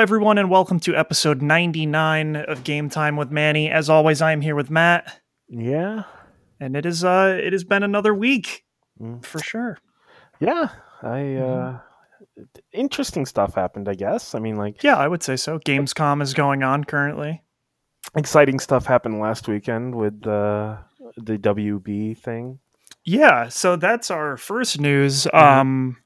Everyone, and welcome to episode 99 of Game Time with Manny. As always, I am here with Matt, Yeah. and it is uh, it has been another week Mm. for sure. Yeah. I uh interesting stuff happened, I guess. I mean like Yeah, I would say so. Gamescom is going on currently. exciting stuff happened last weekend with uh the WB thing. Yeah, so that's our first news. Mhm. Um,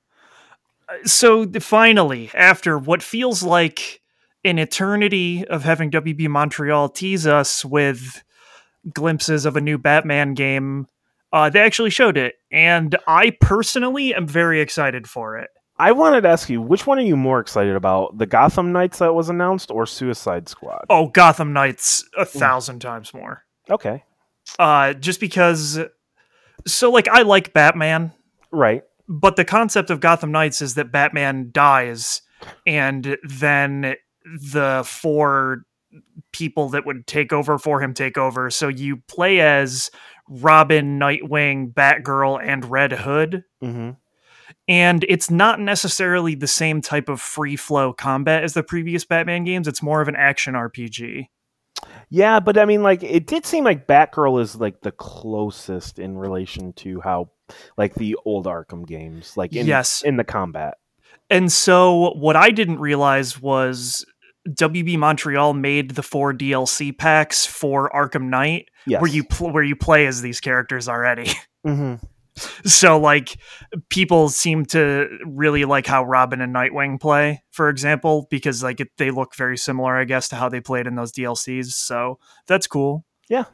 so finally, after what feels like an eternity of having WB Montreal tease us with glimpses of a new Batman game, uh, they actually showed it, and I personally am very excited for it. I wanted to ask you, which one are you more excited about? The Gotham Knights that was announced or Suicide Squad? Oh, Gotham Knights a thousand times more. Okay. Uh, just because. So, like, I like Batman. Right. But the concept of Gotham Knights is that Batman dies, and then the four people that would take over for him take over. So you play as Robin, Nightwing, Batgirl, and Red Hood. Mhm. And it's not necessarily the same type of free flow combat as the previous Batman games. It's more of an action RPG. Yeah, but I mean like it did seem like Batgirl is like the closest in relation to how like the old Arkham games, like in Yes. in the combat. And so what I didn't realize was WB Montreal made the four DLC packs for Arkham Knight Yes. where you pl- where you play as these characters already. Mhm. so like people seem to really like how Robin and Nightwing play, for example, because like it, they look very similar, I guess, to how they played in those DLCs. So that's cool. Yeah.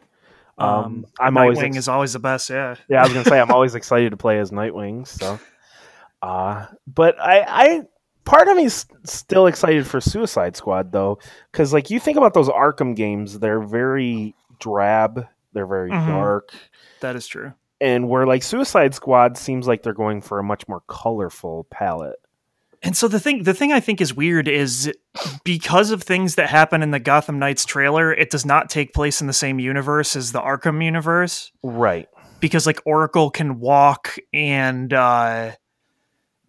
Um, Um, I'm always ex- is always the best. Yeah. Yeah, I was gonna say I'm always excited to play as Nightwing. So, uh, but I, I part of me is still excited for Suicide Squad though, because like you think about those Arkham games, they're very drab, they're very Mhm. dark, That is true. and where like Suicide Squad seems like they're going for a much more colorful palette. And so the thing the thing I think is weird is because of things that happen in the Gotham Knights trailer, it does not take place in the same universe as the Arkham universe. Right. Because like Oracle can walk and uh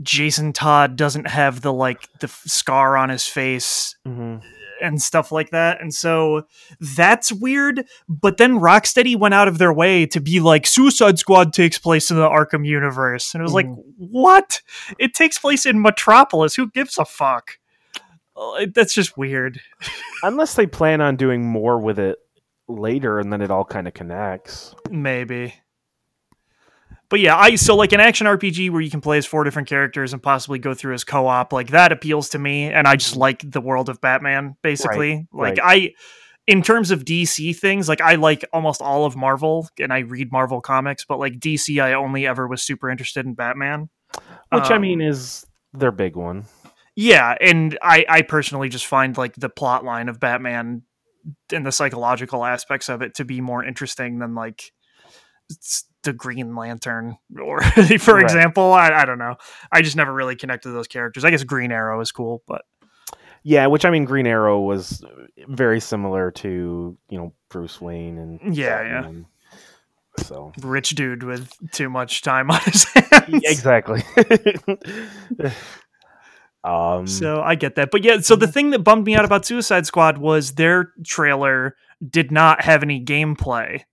Jason Todd doesn't have the like the f- scar on his face hmm and stuff like that. And so that's weird. But then Rocksteady went out of their way to be like Suicide Squad takes place in the Arkham universe. And it was like, Mhm. what? It takes place in Metropolis. Who gives a fuck? Oh, That's just weird. Unless they plan on doing more with it later, and then it all kind of connects. Maybe. But yeah, I so like an action RPG where you can play as four different characters and possibly go through as co-op, like that appeals to me and I just like the world of Batman basically. like I in terms of DC things, like I like almost all of Marvel and I read Marvel comics, but like DC I only ever was super interested in Batman. Which I Um, mean is their big one. Yeah, and I I personally just find like the plot line of Batman and the psychological aspects of it to be more interesting than like the Green Lantern or for Right. example, I, I don't know. I just never really connected to those characters. I guess Green Arrow is cool, but Yeah, which I mean, Green Arrow was very similar to you know Bruce Wayne and Yeah, yeah. So rich dude with too much time on his hands. exactly. um. So I get that. But yeah, so the thing that bummed me out about Suicide Squad was their trailer did not have any gameplay.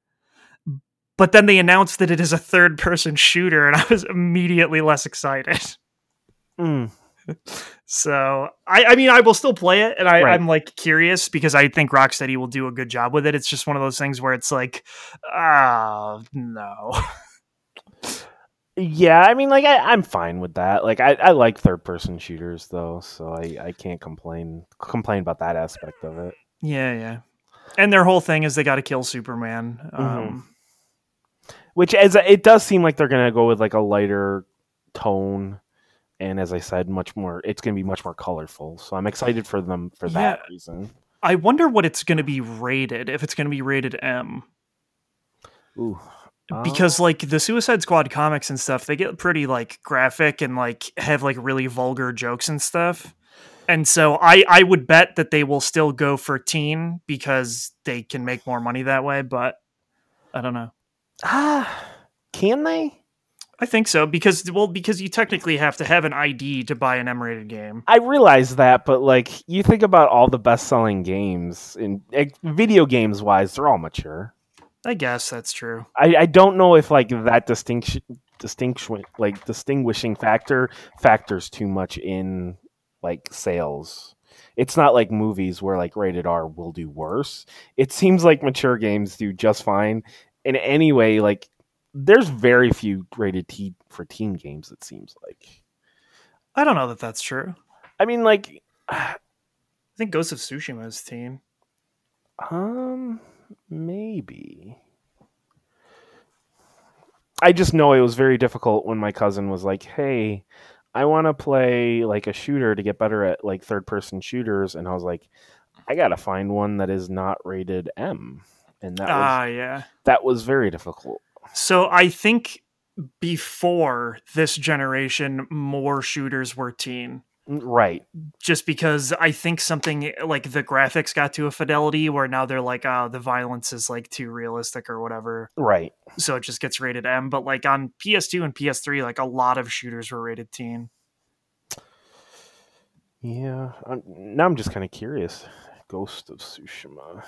But then they announced that it is a third person shooter, and I was immediately less excited. mm, So I, I mean, I will still play it, and I, Right. I'm like curious because I think Rocksteady will do a good job with it. It's just one of those things where it's like, ah, no. yeah, I mean, like I, I'm fine with that. Like I, I like third person shooters though, so I, I can't complain complain about that aspect of it. Yeah, yeah. And their whole thing is they got to kill Superman. Mm-hmm. Um, Which as it does seem like they're gonna go with like a lighter tone. And as I said, much more. It's going to be much more colorful. So I'm excited for them for that reason. I wonder what it's going to be rated. If it's going to be rated M, Ooh, because uh. like the Suicide Squad comics and stuff, they get pretty like graphic and like have like really vulgar jokes and stuff. And so I I would bet that they will still go for teen because they can make more money that way. But I don't know. Ah, can they? I think so because well because you technically have to have an ID to buy an M-rated game. I realize that, but like you think about all the best-selling games in like, video games wise, they're all mature. I guess that's true. I, I don't know if like that distinction distinction like distinguishing factor factors too much in like sales. It's not like movies where like rated R will do worse. It seems like mature games do just fine. In any way, like there's very few rated T for teen games. It seems like. I don't know that that's true. I mean, like, I think Ghost of Tsushima is teen. Um, maybe. I just know it was very difficult when my cousin was like, "Hey, I want to play like a shooter to get better at like third-person shooters," and I was like, "I gotta find one that is not rated M," and that Ah, was yeah. that was very difficult. So I think before this generation, more shooters were teen. Mm, Right. Just because I think something like the graphics got to a fidelity where now they're like, oh, the violence is like too realistic or whatever. Right. So it just gets rated M. But like on PS2 and PS3, like a lot of shooters were rated teen. Yeah. I'm, now I'm just kind of curious. Ghost of Tsushima.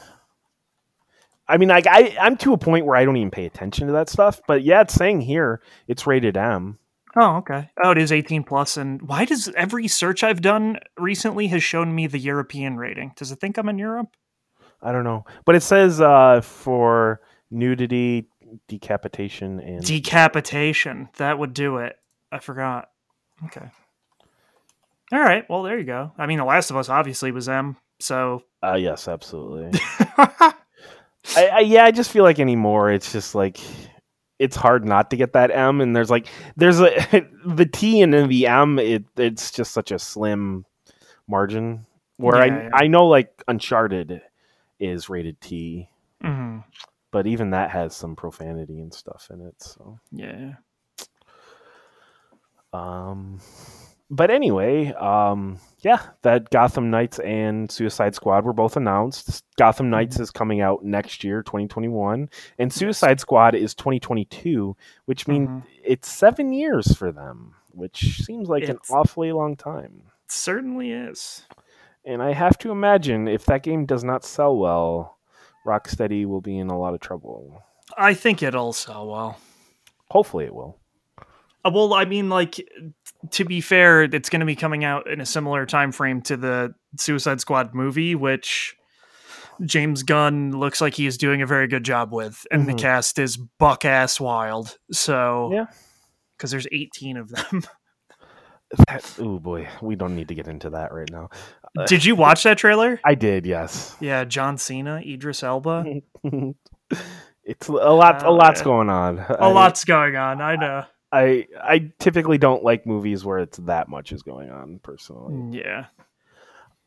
I mean, like I, I'm to a point where I don't even pay attention to that stuff. But yeah, it's saying here it's rated M. Oh, okay. Oh, it is 18 plus. And why does every search I've done recently has shown me the European rating? Does it think I'm in Europe? I don't know, but it says uh, for nudity, decapitation, and Decapitation. That would do it. I forgot. Okay. All right. Well, there you go. I mean, The Last of Us obviously was M. So. uh, yes, absolutely. I, I, yeah, I just feel like anymore, it's just like it's hard not to get that M, and there's like there's a the T and then the M. It it's just such a slim margin. Where Yeah, yeah. I I know like Uncharted is rated T, Mhm. but even that has some profanity and stuff in it. So Yeah. Um, but anyway, um, yeah, that Gotham Knights and Suicide Squad were both announced. Gotham Knights is coming out next year, 2021, and Suicide Squad is 2022, which means Mhm. it's seven years for them, which seems like It's- an awfully long time. It certainly is. And I have to imagine if that game does not sell well, Rocksteady will be in a lot of trouble. I think it'll sell well. Hopefully, it will. Uh, well, I mean, like to be fair, it's going to be coming out in a similar time frame to the Suicide Squad movie, which James Gunn looks like he is doing a very good job with, and Mhm. the cast is buck ass wild. So, Yeah. because there's 18 of them. That, oh boy, we don't need to get into that right now. Did you watch that trailer? I did, yes. Yeah, John Cena, Idris Elba. it's a lot. a Uh, lot's going on. A lot's going on. I know. I I typically don't like movies where it's that much is going on. Personally, Yeah.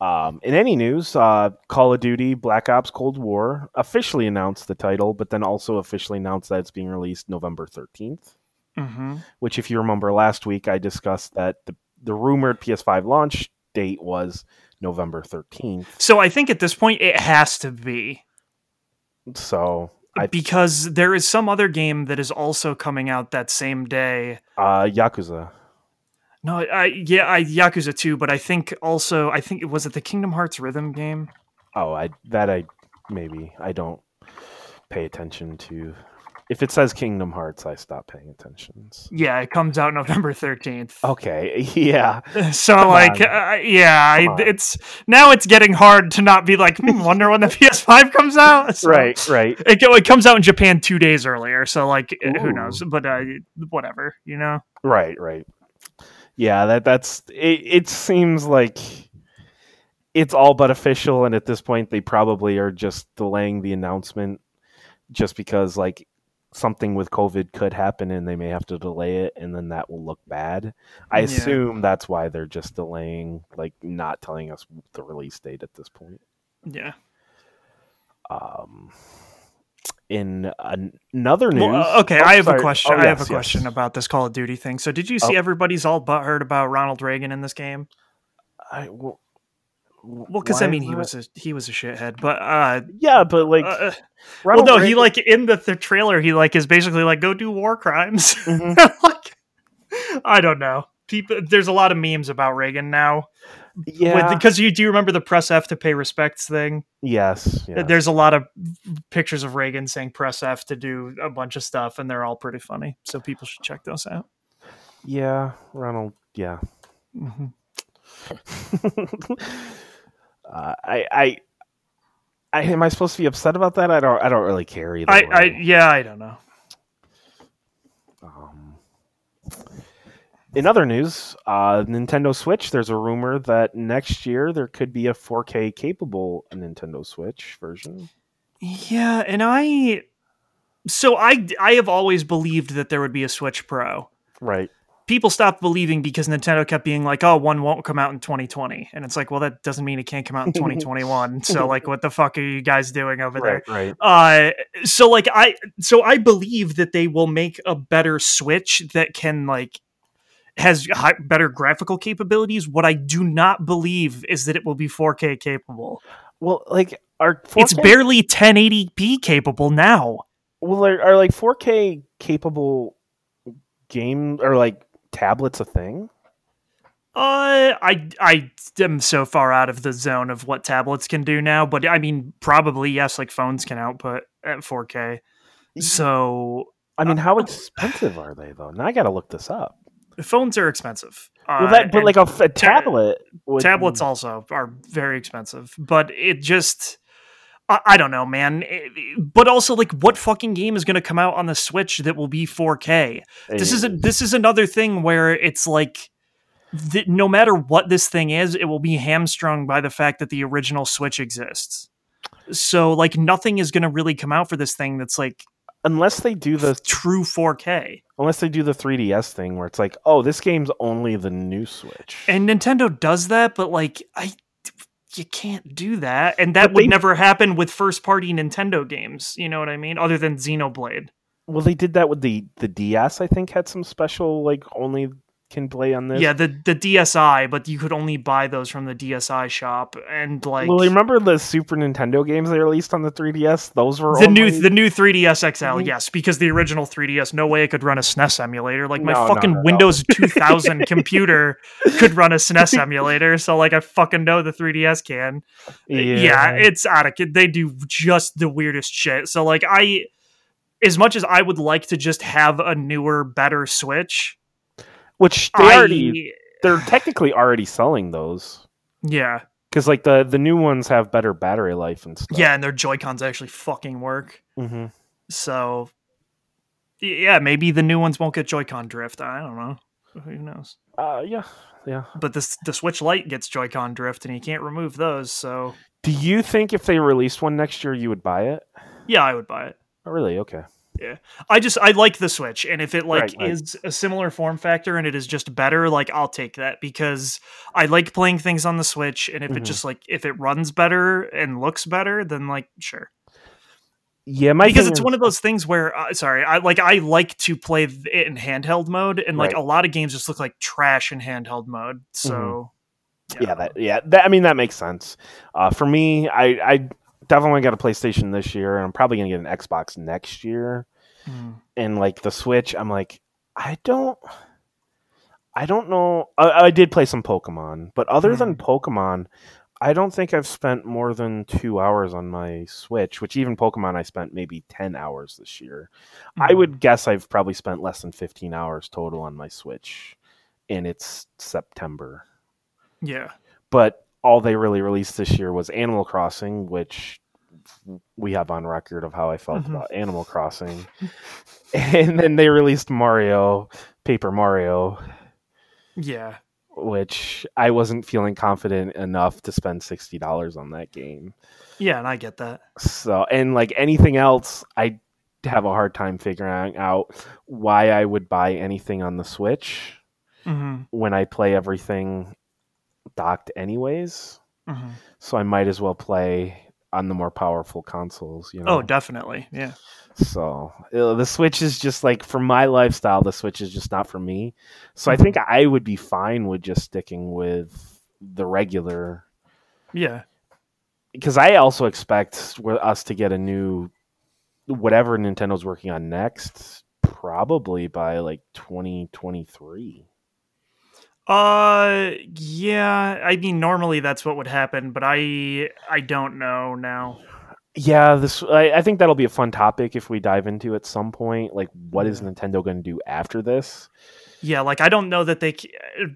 um, in any news, uh, Call of Duty Black Ops Cold War officially announced the title, but then also officially announced that it's being released November thirteenth. hmm Which, if you remember last week, I discussed that the the rumored PS5 launch date was November thirteenth. So I think at this point it has to be So I because there is some other game that is also coming out that same day. uh, Yakuza. No, I yeah, I Yakuza 2, but I think also I think it was it the Kingdom Hearts rhythm game? Oh, I that I maybe I don't pay attention to. If it says Kingdom Hearts, I stop paying attention. Yeah, it comes out November 13th. Okay, yeah, So come like uh, yeah, I, it's now it's getting hard to not be like, hmm, wonder when the PS5 comes out. So, right, right. It, it comes out in Japan 2 days earlier, so like uh, who knows, but uh, whatever, you know. Right, right. Yeah, that that's it, it seems like it's all but official and at this point they probably are just delaying the announcement just because like something with COVID could happen and they may have to delay it and then that will look bad. I Yeah. assume that's why they're just delaying like not telling us the release date at this point. Yeah. Um in an- another news. Well, uh, okay, Oh, I have sorry. a question. Oh, I have yes, a question about this Call of Duty thing. So, did you see Oh. everybody's all butthurt about Ronald Reagan in this game? I, well, Well, because I mean, he was a he was a shithead, but uh, yeah, but like uh, well, Ronald no, he like in the, the trailer, he like is basically like go do war crimes. Mhm. like, I don't know. People, there's a lot of memes about Reagan now. Yeah. because you do you remember the press F to pay respects thing? yes. yes. There's a lot of pictures of Reagan saying press F to do a bunch of stuff, and they're all pretty funny. So people should check those out. Yeah, Ronald. Yeah. hmm uh, I, I, I, am I supposed to be upset about that? I don't. I don't really care either. I, I, yeah, I don't know. Um, in other news, uh, Nintendo Switch. There's a rumor that next year there could be a 4K capable Nintendo Switch version. Yeah, and I, so I, I have always believed that there would be a Switch Pro. Right. People stopped believing because Nintendo kept being like, "Oh, one won't come out in 2020," and it's like, well, that doesn't mean it can't come out in 2021. so, like, what the fuck are you guys doing over there? Right. Right. uh so like i so i believe that they will make a better switch that can like has high, better graphical capabilities what i do not believe is that it will be 4k capable Well, like are 4K, it's barely 1080p capable now well are, are like 4K capable game or like tablets a thing? uh i i am so far out of the zone of what tablets can do now but i mean probably yes like phones can output at 4k so I mean, how expensive are they though? Now I got to look this up. phones are expensive Well, Uh, that, but and- like a, a tablet. Would, tablets also are very expensive but it just i, I don't know man. It- but also like what fucking game is going to come out on the switch that will be 4k this is a, eh. this is another thing where it's like th- no matter what this thing is it will be hamstrung by the fact that the original switch exists. So like nothing is going to really come out for this thing that's like unless they do the true 4k unless they do the 3ds thing where it's like, oh, this game's only the new Switch. and nintendo does that but like i you can't do that and that But would they- never happen with first party nintendo games you know what i mean other than xenoblade well, they did that with the the DS. I think had some special like only can play on this. yeah the the dsi but you could only buy those from the dsi shop and like well, remember the Super Nintendo games they released on the 3DS? Those were the new the new 3ds xl Mhm. yes because the original 3ds no way it could run a snes emulator like my No, fucking no, no. windows 2000 computer could run a snes emulator so like i fucking know the 3ds can yeah. it's out of they do just the weirdest shit so like i as much as i would like to just have a newer better switch which they I, already they're technically already selling those yeah because like the the new ones have better battery life and stuff. yeah and their joy cons actually fucking work hmm so yeah maybe the new ones won't get joy-con drift i don't know who knows Uh, yeah, yeah. but this the switch lite gets joy-con drift and you can't remove those so Do you think if they released one next year, you would buy it? yeah i would buy it Oh, really? Okay. I just I like the Switch, and if it like Right, right. is a similar form factor and it is just better, like I'll take that because I like playing things on the Switch, and if it Mhm. just like if it runs better and looks better, then like sure, Yeah, my because it's is- one of those things where uh, sorry, I like I like to play it in handheld mode, and like Right. a lot of games just look like trash in handheld mode. So yeah, that yeah, that, I mean that makes sense. Uh, for me, I I definitely got a PlayStation this year, and I'm probably gonna get an Xbox next year. Mm. And like the Switch, I'm like, I don't, I don't know. I, I did play some Pokemon, but other than Pokemon, I don't think I've spent more than two hours on my Switch. Which even Pokemon, I spent maybe ten hours this year. I Mm. would guess I've probably spent less than 15 hours total on my Switch, and it's September. yeah, But all they really released this year was Animal Crossing, which we have on record of how I felt Mhm. about Animal Crossing. and then they released Mario, Paper Mario, yeah, which I wasn't feeling confident enough to spend $60 on that game. yeah, and I get that. So, and like anything else, I have a hard time figuring out why I would buy anything on the Switch hmm when I play everything docked anyways. hmm So I might as well play on the more powerful consoles, you know. Oh, definitely, yeah. so uh, the Switch is just like for my lifestyle, the Switch is just not for me. So Mm-hmm. I think I would be fine with just sticking with the regular Yeah. because I also expect us to get a new whatever Nintendo's working on next, probably by like 2023. Uh, yeah. I mean, normally that's what would happen, but I I don't know now. Yeah, this I, I think that'll be a fun topic if we dive into at some point. Like, what is Nintendo going to do after this? Yeah, like I don't know that they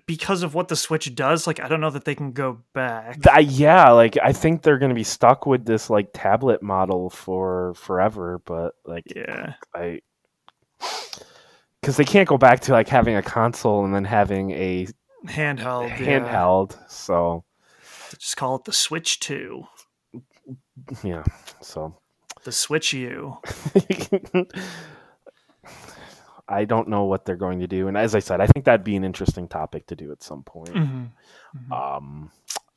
because of what the Switch does. Like I don't know that they can go back. I, yeah, like I think they're going to be stuck with this like tablet model for forever. But like, Yeah. I because they can't go back to like having a console and then having a Handheld. Yeah. handheld. So Just call it the Switch Two. yeah, so The Switch U. I don't know what they're going to do. And as I said, I think that'd be an interesting topic to do at some point. Mhm. Um,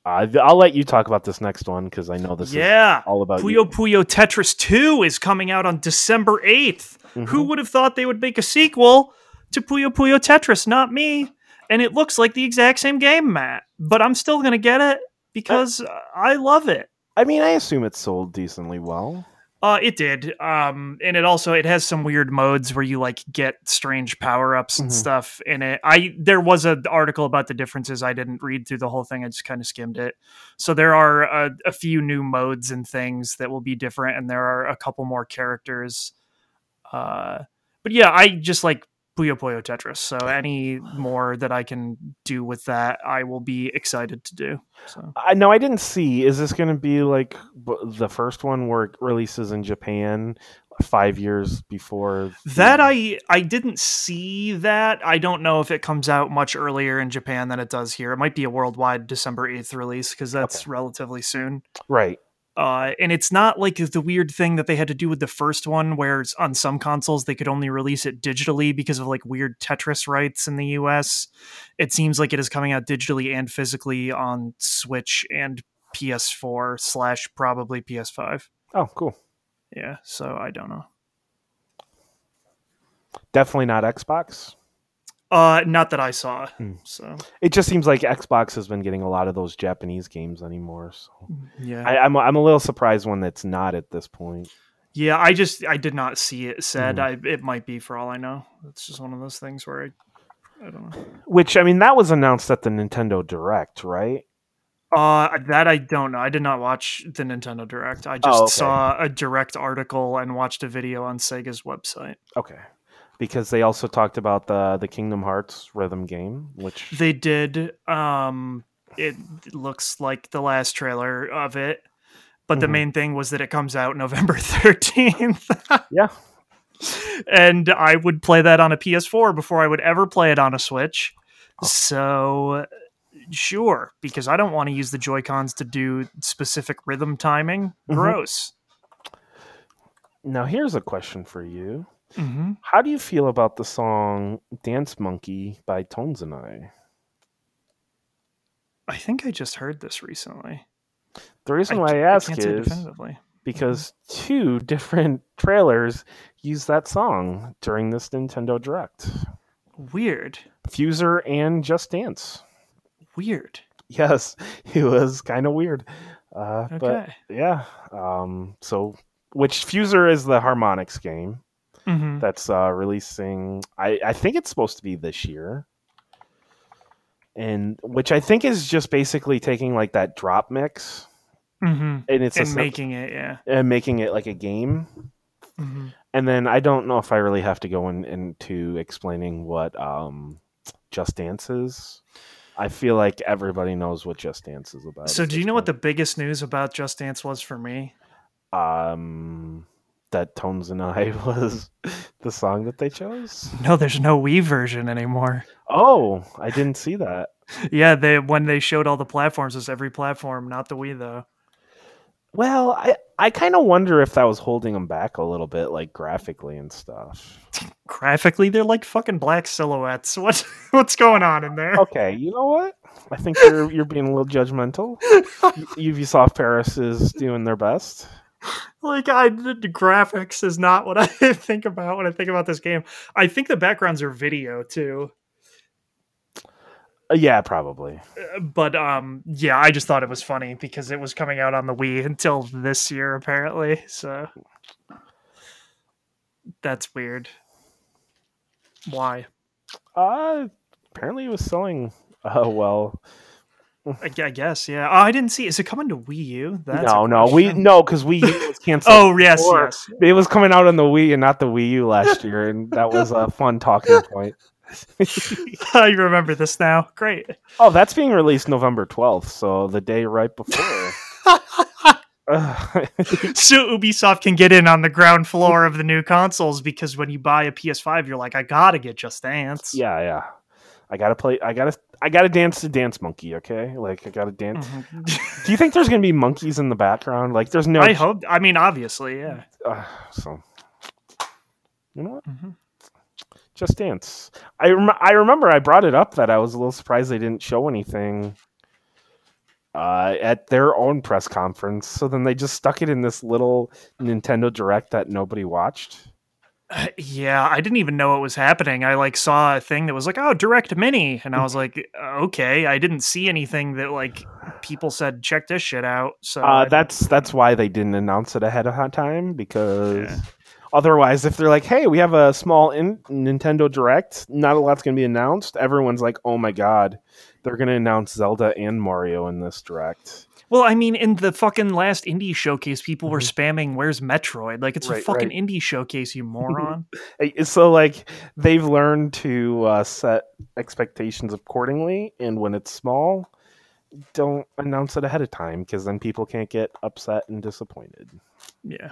uh, I'll let you talk about this next one because I know this is yeah. all about Puyo you. Puyo Tetris 2 is coming out on December 8th. Mhm. Who would have thought they would make a sequel to Puyo Puyo Tetris? Not me. And it looks like the exact same game, Matt. But I'm still going to get it because uh, I love it. I mean, I assume it sold decently well. Uh, it did. Um, and it also it has some weird modes where you like get strange power ups and Mhm. stuff in it. I there was an article about the differences. I didn't read through the whole thing. I just kind of skimmed it. So there are a, a few new modes and things that will be different, and there are a couple more characters. Uh, but yeah, I just like Puyo Puyo Tetris. So any more that I can do with that, I will be excited to do. So. I know I didn't see. Is this going to be like b- the first one where it releases in Japan five years before That the- I I didn't see that. I don't know if it comes out much earlier in Japan than it does here. It might be a worldwide December 8th release because that's Okay. relatively soon. right? Uh, and it's not like the weird thing that they had to do with the first one, where on some consoles they could only release it digitally because of like weird Tetris rights in the US. It seems like it is coming out digitally and physically on Switch and PS4 slash probably PS5. Oh, cool. Yeah, so I don't know. Definitely not Xbox. Uh, not that I saw. Hmm. So It just seems like Xbox has been getting a lot of those Japanese games anymore. So yeah. I, I'm I'm a little surprised when it's not at this point. Yeah, I just I did not see it said. Mhm. I it might be for all I know. It's just one of those things where I I don't know. Which I mean, that was announced at the Nintendo Direct, right? Uh that I don't know. I did not watch the Nintendo Direct. I just Oh, okay. saw a direct article and watched a video on Sega's website. Okay, because they also talked about the the Kingdom Hearts rhythm game, which They did um it looks like the last trailer of it. But the Mhm. main thing was that it comes out November 13th. yeah, and I would play that on a PS4 before I would ever play it on a Switch. Oh. So, sure, because I don't want to use the Joy Cons to do specific rhythm timing. Mhm. Gross. Now here's a question for you: hmm How do you feel about the song "Dance Monkey" by Tones and I? I think I just heard this recently. The reason why I, ca- ask say is because two different trailers use that song during this Nintendo Direct. Weird. Fuser and Just Dance. Weird. Yes, it was kind of weird. Uh, But Okay. yeah, um, so which Fuser is the Harmonix game hmm that's uh, releasing. I, I think it's supposed to be this year, and which I think is just basically taking like that DropMix hmm and it's And making it, yeah. and making it like a game. hmm And then I don't know if I really have to go in, into explaining what um, Just Dance is. I feel like everybody knows what Just Dance is about. So, do you know what the biggest news about Just Dance was for me? um that Tones and I was the song that they chose? No, there's no Wii version anymore. Oh, I didn't see that. Yeah, they when they showed all the platforms, it's every platform, not the Wii though. Well, I I kind of wonder if that was holding them back a little bit, like graphically and stuff. Graphically, they're like fucking black silhouettes. What what's going on in there? Okay, you know what? I think you're you're being a little judgmental. Ubisoft Paris is doing their best. Like I, the, graphics is not what I think about when I think about this game. I think the backgrounds are video too. Uh, yeah, probably. Uh, But um, yeah, I just thought it was funny because it was coming out on the Wii until this year apparently. So that's weird. Why? Uh apparently it was selling Oh well. I, I guess, yeah. Oh, I didn't see. Is it coming to Wii U? That's no, no, we no because Wii U was canceled. Oh yes, before. yes. It was coming out on the Wii and not the Wii U last year, and that was a fun talking point. I remember this now. Great. Oh, that's being released November twelfth, so the day right before. So Ubisoft can get in on the ground floor of the new consoles because when you buy a PS5, you're like, I gotta get Just Dance. yeah, yeah. I gotta play. I gotta. I gotta dance to Dance Monkey. Okay, like I gotta dance. Mhm. Do you think there's gonna be monkeys in the background? Like, there's no. I hope. I mean, obviously, yeah. Uh, so, you know what? Mhm. Just Dance. I rem- I remember I brought it up that I was a little surprised they didn't show anything uh, at their own press conference. So then they just stuck it in this little Nintendo Direct that nobody watched. Yeah, I didn't even know what was happening. I like saw a thing that was like, "Oh, Direct Mini," and I was like, "Okay." I didn't see anything that like people said, "Check this shit out." So Uh, that's that's why they didn't announce it ahead of time because Yeah. otherwise, if they're like, "Hey, we have a small in- Nintendo Direct, not a lot's going to be announced," everyone's like, "Oh my god, they're going to announce Zelda and Mario in this Direct." Well, I mean, in the fucking last indie showcase, people were spamming, "Where's Metroid?" Like it's a Mm-hmm. Fucking right. indie showcase, you moron. So like they've learned to uh, set expectations accordingly, and when it's small, don't announce it ahead of time because then people can't get upset and disappointed. yeah.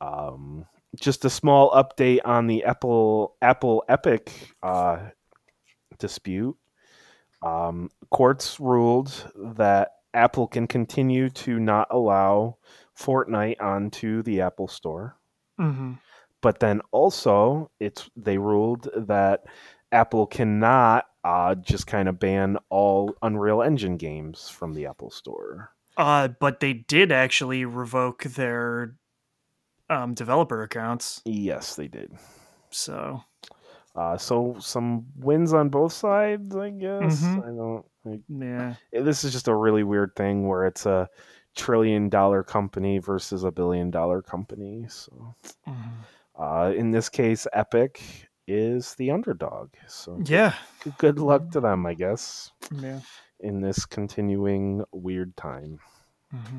Um, just a small update on the Apple Apple Epic uh, dispute. Um, courts ruled that Apple can continue to not allow Fortnite onto the Apple Store hmm but then also it's they ruled that Apple cannot uh, just kind of ban all Unreal Engine games from the Apple Store. Uh, but they did actually revoke their um, developer accounts. Yes, they did. So Uh, so some wins on both sides, I guess. Mhm. I don't. Like, yeah, this is just a really weird thing where it's a trillion dollar company versus a billion dollar company. So Mhm. uh, in this case, Epic is the underdog. So yeah, good luck to them, I guess. yeah. in this continuing weird time. hmm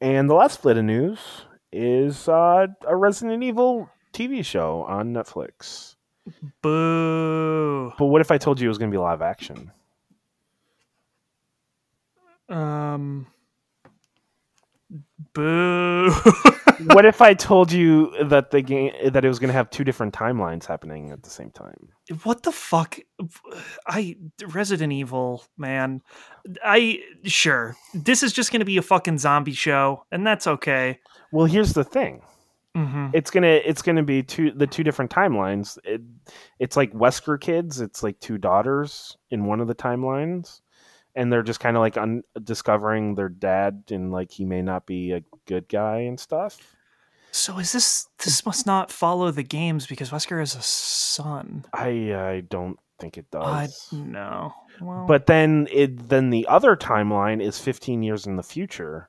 And the last bit of news is uh, a Resident Evil TV show on Netflix. Boo. But what if I told you it was going to be live action? Um. Boo. what if I told you that the game that it was going to have two different timelines happening at the same time? what the fuck? I Resident Evil, man. I sure this is just gonna be a fucking zombie show, and that's okay. Well, here's the thing. Hmm It's gonna it's gonna be two the two different timelines. It, it's like Wesker kids. It's like two daughters in one of the timelines, and they're just kind of like un- discovering their dad and like he may not be a good guy and stuff. So is this? This must not follow the games because Wesker has a son. I I don't think it does. no. Well, But then it then the other timeline is 15 years in the future,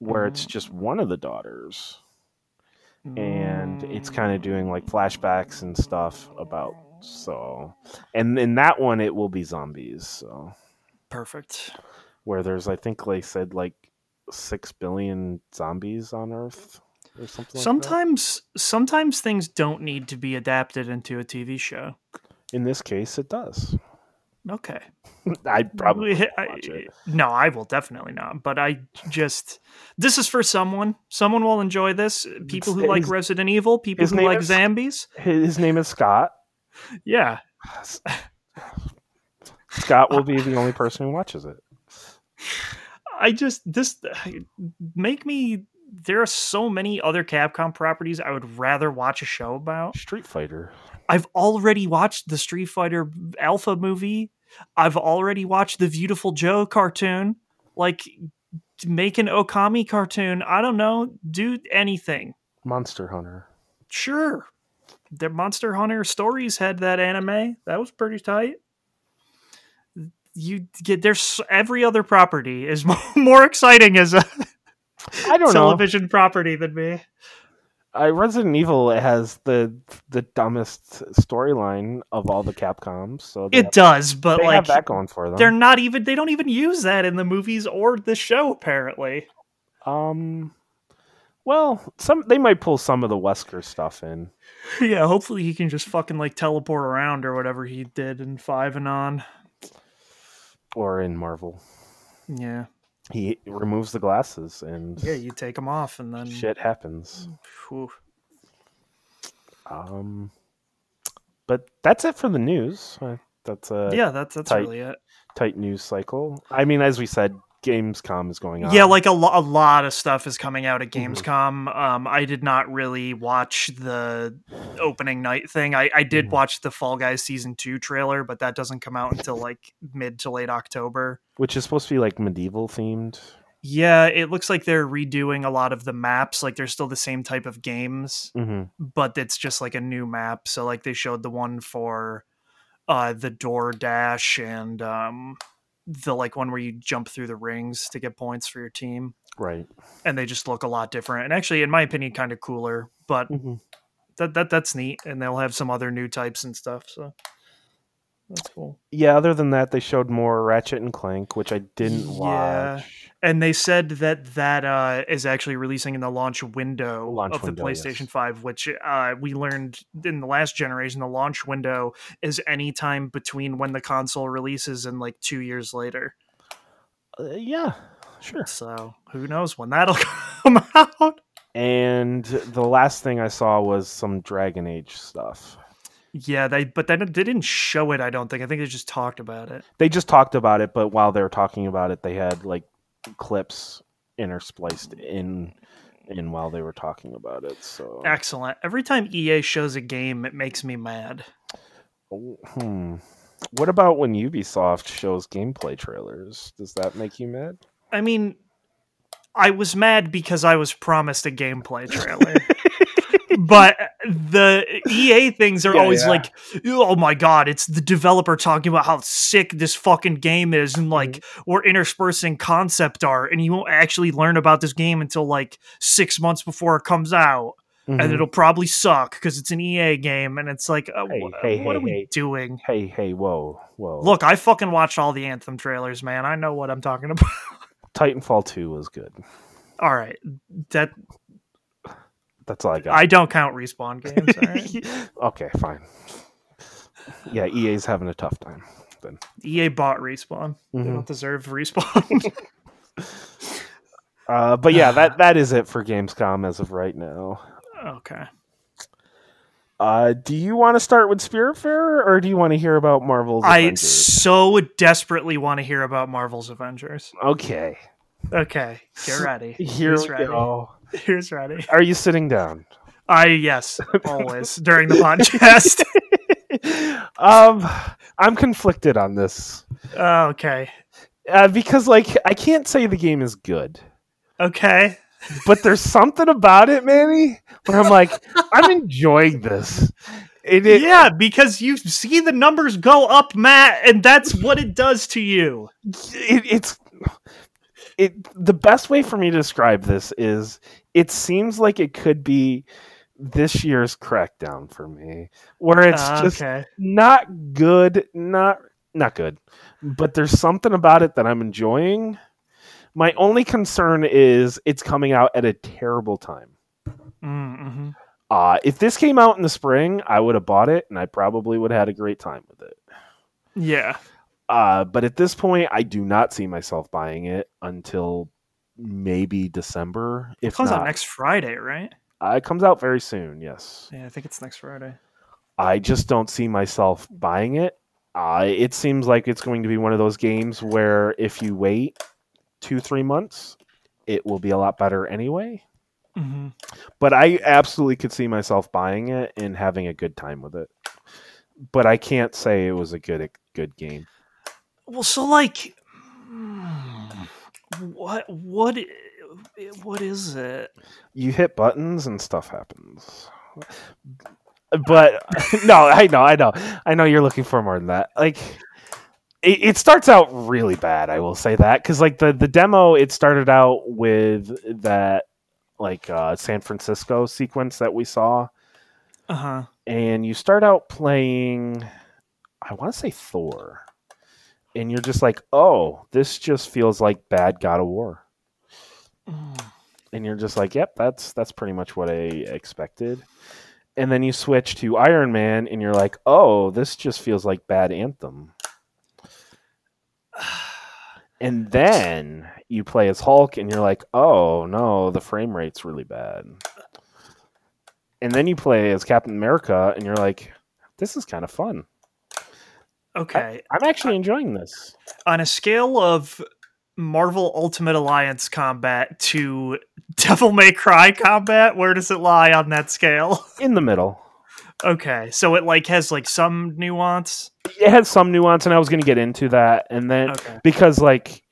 where it's Mm. just one of the daughters, and it's mm. kind of doing like flashbacks and stuff about so, and in that one it will be zombies. So perfect. where there's I think they said like six billion zombies on Earth or something. like that. Sometimes, sometimes things don't need to be adapted into a TV show. in this case, it does. Okay. I'd probably I- no, I will definitely not. But I just this is for someone. Someone will enjoy this. People who His- like Resident Evil. People who like is- zombies. His name is Scott. Yeah. Scott will be the only person who watches it. I just this make me. There are so many other Capcom properties I would rather watch a show about. Street Fighter. I've already watched the Street Fighter Alpha movie. I've already watched the Viewtiful Joe cartoon. Like, make an Okami cartoon. I don't know. Do anything. Monster Hunter. Sure. The Monster Hunter Stories had that anime. That was pretty tight. You get there's every other property is more, more exciting as a I don't know. television property than me. I Resident Evil has the the dumbest storyline of all the Capcoms. So It have, does, but they like have that going for them. they're not even they don't even use that in the movies or the show apparently. Um, well, some they might pull some of the Wesker stuff in. yeah, hopefully he can just fucking like teleport around or whatever he did in 5 and on. or in Marvel. Yeah. He removes the glasses and Yeah, you take them off and then shit happens. Whew. Um, but that's it for the news. Uh, That's a yeah, that's that's tight really it. tight news cycle. I mean, as we said, Gamescom is going on. Yeah, like a, lo- a lot of stuff is coming out at Mhm. Gamescom. Um, I did not really watch the opening night thing. I, I did Mhm. watch the Fall Guys season two trailer, but that doesn't come out until like mid to late October. which is supposed to be like medieval themed. Yeah, it looks like they're redoing a lot of the maps. Like they're still the same type of games, hmm but it's just like a new map. So like they showed the one for uh the door dash and um the like one where you jump through the rings to get points for your team. Right. And they just look a lot different. And actually in my opinion kind of cooler, but hmm that that that's neat and they'll have some other new types and stuff. So that's cool. Yeah. Other than that, they showed more Ratchet and Clank, which I didn't Yeah. watch. And they said that that uh, is actually releasing in the launch window Launch of the window, PlayStation yes. 5, which uh, we learned in the last generation. The launch window is any time between when the console releases and like two years later. Uh, yeah. Sure. So who knows when that'll come out? And the last thing I saw was some Dragon Age stuff. Yeah, they but then they didn't show it. I don't think. I think they just talked about it. They just talked about it, but while they were talking about it, they had like clips interspliced in in while they were talking about it. So Excellent. Every time EA shows a game, it makes me mad. Hmm. What about when Ubisoft shows gameplay trailers? Does that make you mad? I mean, I was mad because I was promised a gameplay trailer. but the EA things are Yeah, always yeah. like, oh my god, it's the developer talking about how sick this fucking game is, and like Mm-hmm. we're interspersing concept art, and you won't actually learn about this game until like six months before it comes out, and Mhm. it'll probably suck because it's an EA game, and it's like, uh, Hey, wh- hey, what hey, are we doing? Hey, hey, whoa, whoa! Look, I fucking watched all the Anthem trailers, man. I know what I'm talking about. Titanfall Two was good. all right, that That's all I got. I don't count respawn games. Right? okay, fine. Yeah, EA's having a tough time. Then EA bought respawn. They Mhm. don't deserve respawn. Uh, but yeah, that that is it for Gamescom as of right now. okay. Uh, do you want to start with Spiritfarer, or do you want to hear about Marvel's I Avengers? so desperately want to hear about Marvel's Avengers. Okay, Okay, get ready. here Here's we ready. go. Here's ready. Are you sitting down? I yes, always during the podcast. um, I'm conflicted on this okay. uh, because, like, I can't say the game is good, Okay. but there's something about it, Manny, where I'm like, I'm enjoying this. It, it, yeah, because you see the numbers go up, Matt, and that's what it does to you. it, it's it the best way for me to describe this is it seems like it could be this year's crackdown for me where it's Uh, just okay. not good not not good but there's something about it that i'm enjoying my only concern is it's coming out at a terrible time Mm-hmm. uh, if this came out in the spring i would have bought it and i probably would have had a great time with it Yeah. Uh, but at this point, I do not see myself buying it until maybe December. It comes not, out next Friday, right? uh, it comes out very soon. Yes, Yeah, I think it's next Friday. I just don't see myself buying it. Uh, it seems like it's going to be one of those games where if you wait two, three months, it will be a lot better anyway. Mm-hmm. But I absolutely could see myself buying it and having a good time with it. But I can't say it was a good good game. Well, so like, what what what is it? you hit buttons and stuff happens. But no, I know, I know, I know. You're looking for more than that. Like, it, it starts out really bad. I will say that because, like the the demo, it started out with that like uh, San Francisco sequence that we saw, Uh huh. and you start out playing. I want to say Thor, and you're just like, oh, this just feels like bad God of War, and you're just like, yep, that's that's pretty much what I expected. And then you switch to Iron Man, and you're like, oh, this just feels like bad Anthem. And then you play as Hulk, and you're like, oh no, the frame rate's really bad. And then you play as Captain America, and you're like, this is kind of fun. Okay. I'm uh, actually enjoying this. On a scale of Marvel Ultimate Alliance combat to Devil May Cry combat, where does it lie on that scale? In the middle. Okay, so it like has like some nuance. It has some nuance, and I was going to get into that. And then, Okay. because like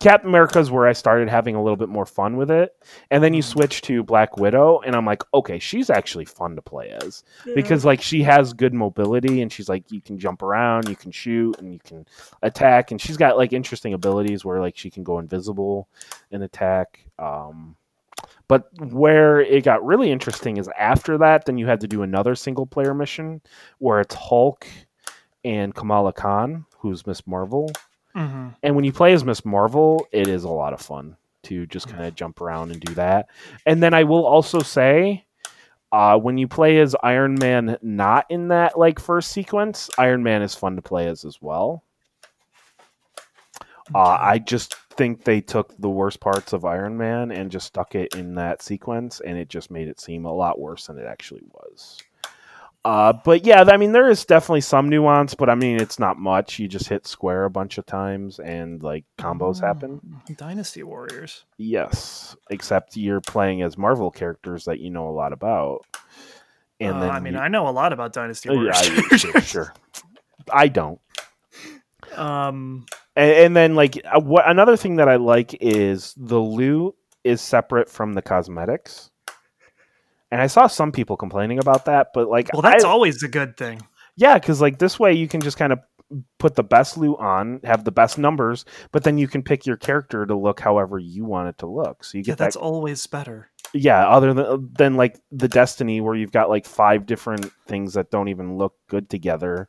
Captain America's where I started having a little bit more fun with it. And then you switch to Black Widow, and I'm like, okay, she's actually fun to play as. because like she has good mobility and she's like you can jump around you can shoot and you can attack and she's got like interesting abilities where like she can go invisible and attack um but where it got really interesting is after that then you had to do another single player mission where it's hulk and kamala khan who's miss marvel hmm and when you play as Miss Marvel, it is a lot of fun to just kind of jump around and do that. And then I will also say, uh, when you play as Iron Man, not in that like first sequence, Iron Man is fun to play as as well. Uh, I just think they took the worst parts of Iron Man and just stuck it in that sequence, and it just made it seem a lot worse than it actually was. Uh, but yeah, I mean, there is definitely some nuance, but I mean, it's not much. You just hit square a bunch of times, and like combos happen. Dynasty Warriors. Yes, except you're playing as Marvel characters that you know a lot about. And Uh, then I mean, you- I know a lot about Dynasty Uh, Warriors. yeah, sure, sure. I don't. um, And, and then like uh, what another thing that I like is the loot is separate from the cosmetics. And I saw some people complaining about that, but like well, that's I, always a good thing. yeah, because like this way you can just kind of put the best loot on, have the best numbers, but then you can pick your character to look however you want it to look. So you Yeah, get that that's always better. yeah other than than like the destiny where you've got like five different things that don't even look good together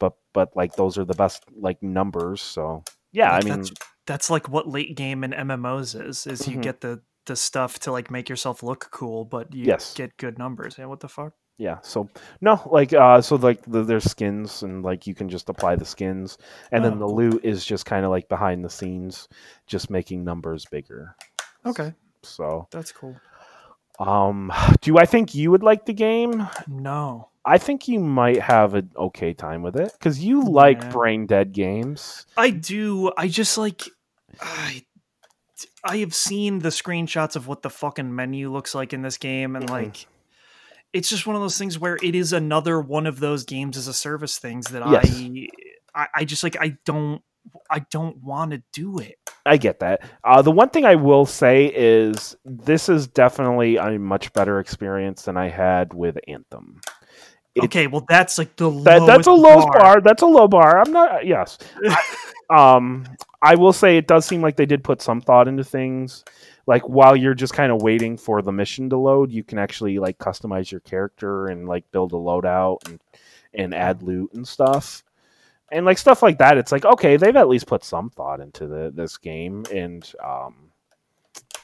but but like those are the best like numbers so yeah i mean that's, that's like what late game in MMOs is. Is you Mhm. get the the stuff to like make yourself look cool, but you Yes. get good numbers. Yeah, what the fuck? yeah so no like uh so like the, there's skins and like you can just apply the skins and Oh, then the cool. loot is just kind of like behind the scenes just making numbers bigger Okay, so that's cool. um do i think you would like the game No, i think you might have an okay time with it because you like Yeah. brain dead games I do. I just like I I have seen the screenshots of what the fucking menu looks like in this game and like it's just one of those things where it is another one of those games as a service things that Yes. I, I I just like I don't I don't want to do it. I get that. Uh, the one thing I will say is this is definitely a much better experience than I had with Anthem. It- okay, well that's like the That, that's a low bar. That's a low bar. I'm not. Yes. I, um, I will say it does seem like they did put some thought into things. Like while you're just kind of waiting for the mission to load, you can actually like customize your character and like build a loadout and and add loot and stuff. And like stuff like that, it's like okay, they've at least put some thought into the this game, and um,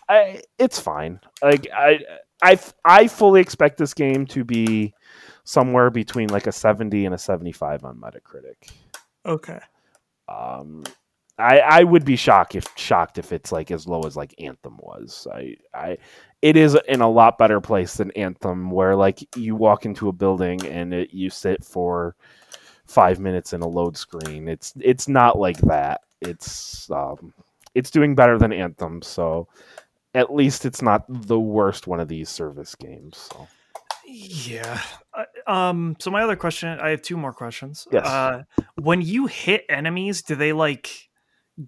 I it's fine. Like I I I fully expect this game to be somewhere between like a 70 and a 75 on Metacritic. Okay. Um, I I would be shocked if shocked if it's like as low as like Anthem was. I I it is in a lot better place than Anthem, where like you walk into a building and it, you sit for five minutes in a load screen. It's it's not like that. It's um it's doing better than Anthem, so at least it's not the worst one of these service games. So Yeah. Uh, Um. So my other question, I have two more questions. Yes. Uh, when you hit enemies, do they like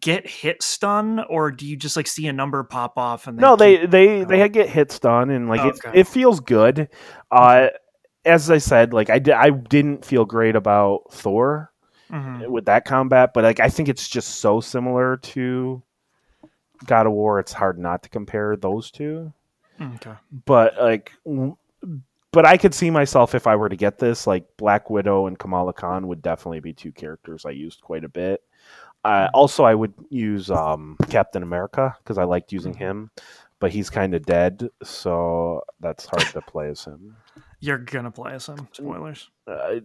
get hit stun, or do you just like see a number pop off and no, keep- they they they get hit stun and like it, Okay. it feels good. Uh, as I said, like I di- I didn't feel great about Thor Mhm. with that combat, but like I think it's just so similar to God of War. It's hard not to compare those two. Okay. But like, but I could see myself if I were to get this, like Black Widow and Kamala Khan would definitely be two characters I used quite a bit. Uh, also, I would use um, Captain America because I liked using him, but he's kind of dead, so that's hard to play as him. You're gonna play as him. Spoilers. Uh,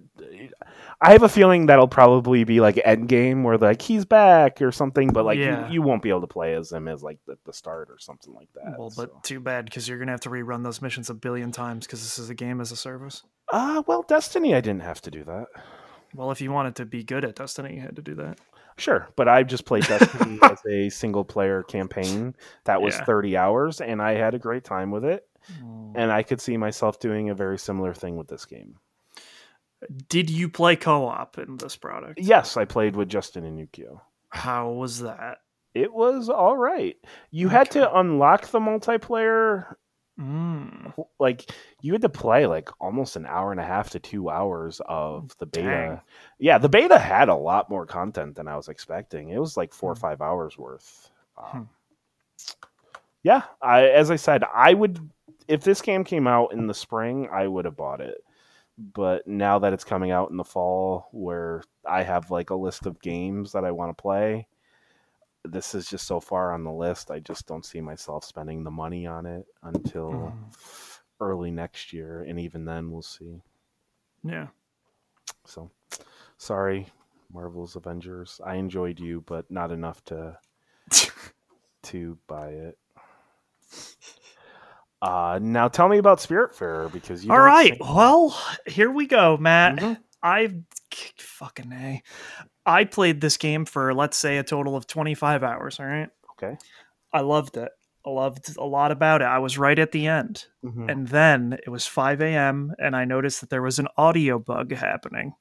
I have a feeling that'll probably be like Endgame, where like he's back or something, but like Yeah. you, you won't be able to play as him as like the, the start or something like that. Well, but too bad because you're gonna have to rerun those missions a billion times because this is a game as a service. uh, well, Destiny, I didn't have to do that. Well, if you wanted to be good at Destiny, you had to do that. Sure, but I've just played Destiny as a single player campaign that was Yeah. 30 hours, and I had a great time with it. Mm. And I could see myself doing a very similar thing with this game. Did you play co-op in this product? Yes, I played with Justin and Yukio. How was that? It was all right. You had to unlock the multiplayer. Mm. Like, you had to play like almost an hour and a half to two hours of the beta. Dang. Yeah, the beta had a lot more content than I was expecting. It was like four or Hmm. five hours worth. Hmm. Um, yeah, I, as I said, I would if this game came out in the spring, I would have bought it. But now that it's coming out in the fall, where I have like a list of games that I want to play, this is just so far on the list. I just don't see myself spending the money on it until Mhm. early next year, and even then, we'll see. Yeah. So, sorry, Marvel's Avengers. I enjoyed you, but not enough to to buy it. Uh, now tell me about Spiritfarer because you. All right. Well, here we go, Matt. Mhm. I've fucking a. I played this game for let's say a total of 25 hours. All right. Okay. I loved it. I loved a lot about it. I was right at the end. Mhm. And then it was 5 a.m. and I noticed that there was an audio bug happening.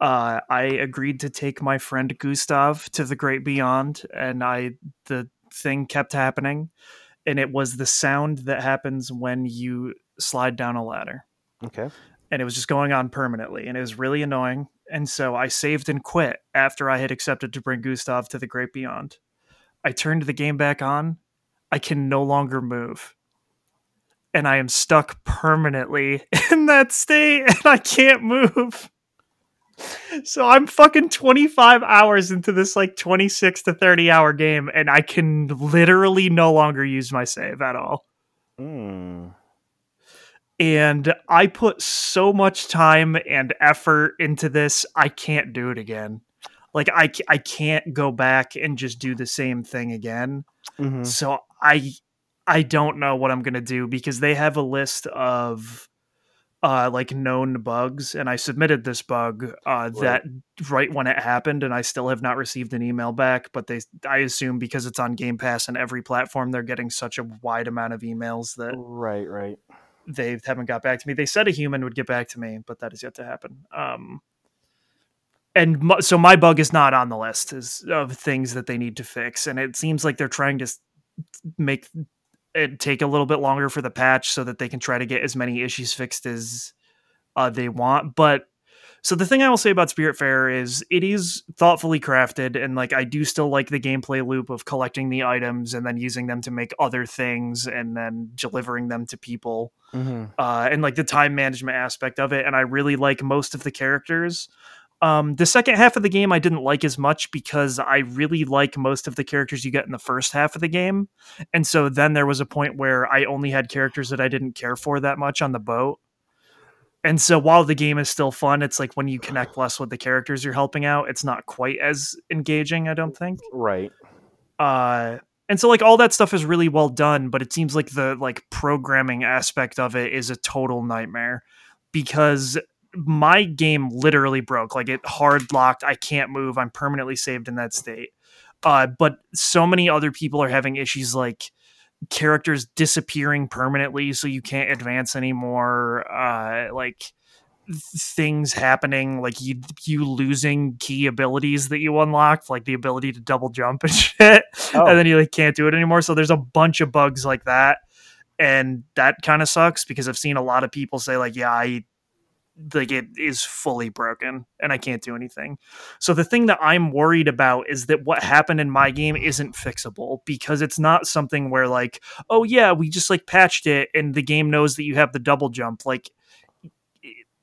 Uh, I agreed to take my friend Gustav to the great beyond, and I the thing kept happening, and it was the sound that happens when you slide down a ladder, Okay. and it was just going on permanently, and it was really annoying. And so I saved and quit after I had accepted to bring Gustav to the great beyond. I turned the game back on. I can no longer move and I am stuck permanently in that state and I can't move. So I'm fucking 25 hours into this like 26 to 30 hour game and I can literally no longer use my save at all. Mm. And I put so much time and effort into this, I can't do it again. Like I, I can't go back and just do the same thing again. Mhm. So I I don't know what I'm gonna do because they have a list of uh like known bugs and I submitted this bug uh that right when it happened and I still have not received an email back but they I assume because it's on Game Pass and every platform they're getting such a wide amount of emails that Right. Right. They haven't got back to me. They said a human would get back to me, but that is yet to happen. Um, and so my bug is not on the list is, of things that they need to fix, and it seems like they're trying to make it take a little bit longer for the patch so that they can try to get as many issues fixed as uh, they want. But so the thing I will say about Spiritfarer is it is thoughtfully crafted, and like I do still like the gameplay loop of collecting the items and then using them to make other things and then delivering them to people Mhm. uh, and like the time management aspect of it. And I really like most of the characters. Um, the second half of the game I didn't like as much because I really like most of the characters you get in the first half of the game. And so then there was a point where I only had characters that I didn't care for that much on the boat. And so while the game is still fun, it's like when you connect less with the characters you're helping out, it's not quite as engaging, I don't think Right. uh and so like all that stuff is really well done but it seems like the like programming aspect of it is a total nightmare because my game literally broke like it hard locked i can't move i'm permanently saved in that state uh but so many other people are having issues like characters disappearing permanently so you can't advance anymore uh like things happening like you you losing key abilities that you unlocked like the ability to double jump and shit Oh. and then you like can't do it anymore so there's a bunch of bugs like that and that kind of sucks because i've seen a lot of people say like yeah i like it is fully broken and I can't do anything. So the thing that I'm worried about is that what happened in my game isn't fixable because it's not something where like, oh yeah, we just like patched it and the game knows that you have the double jump. Like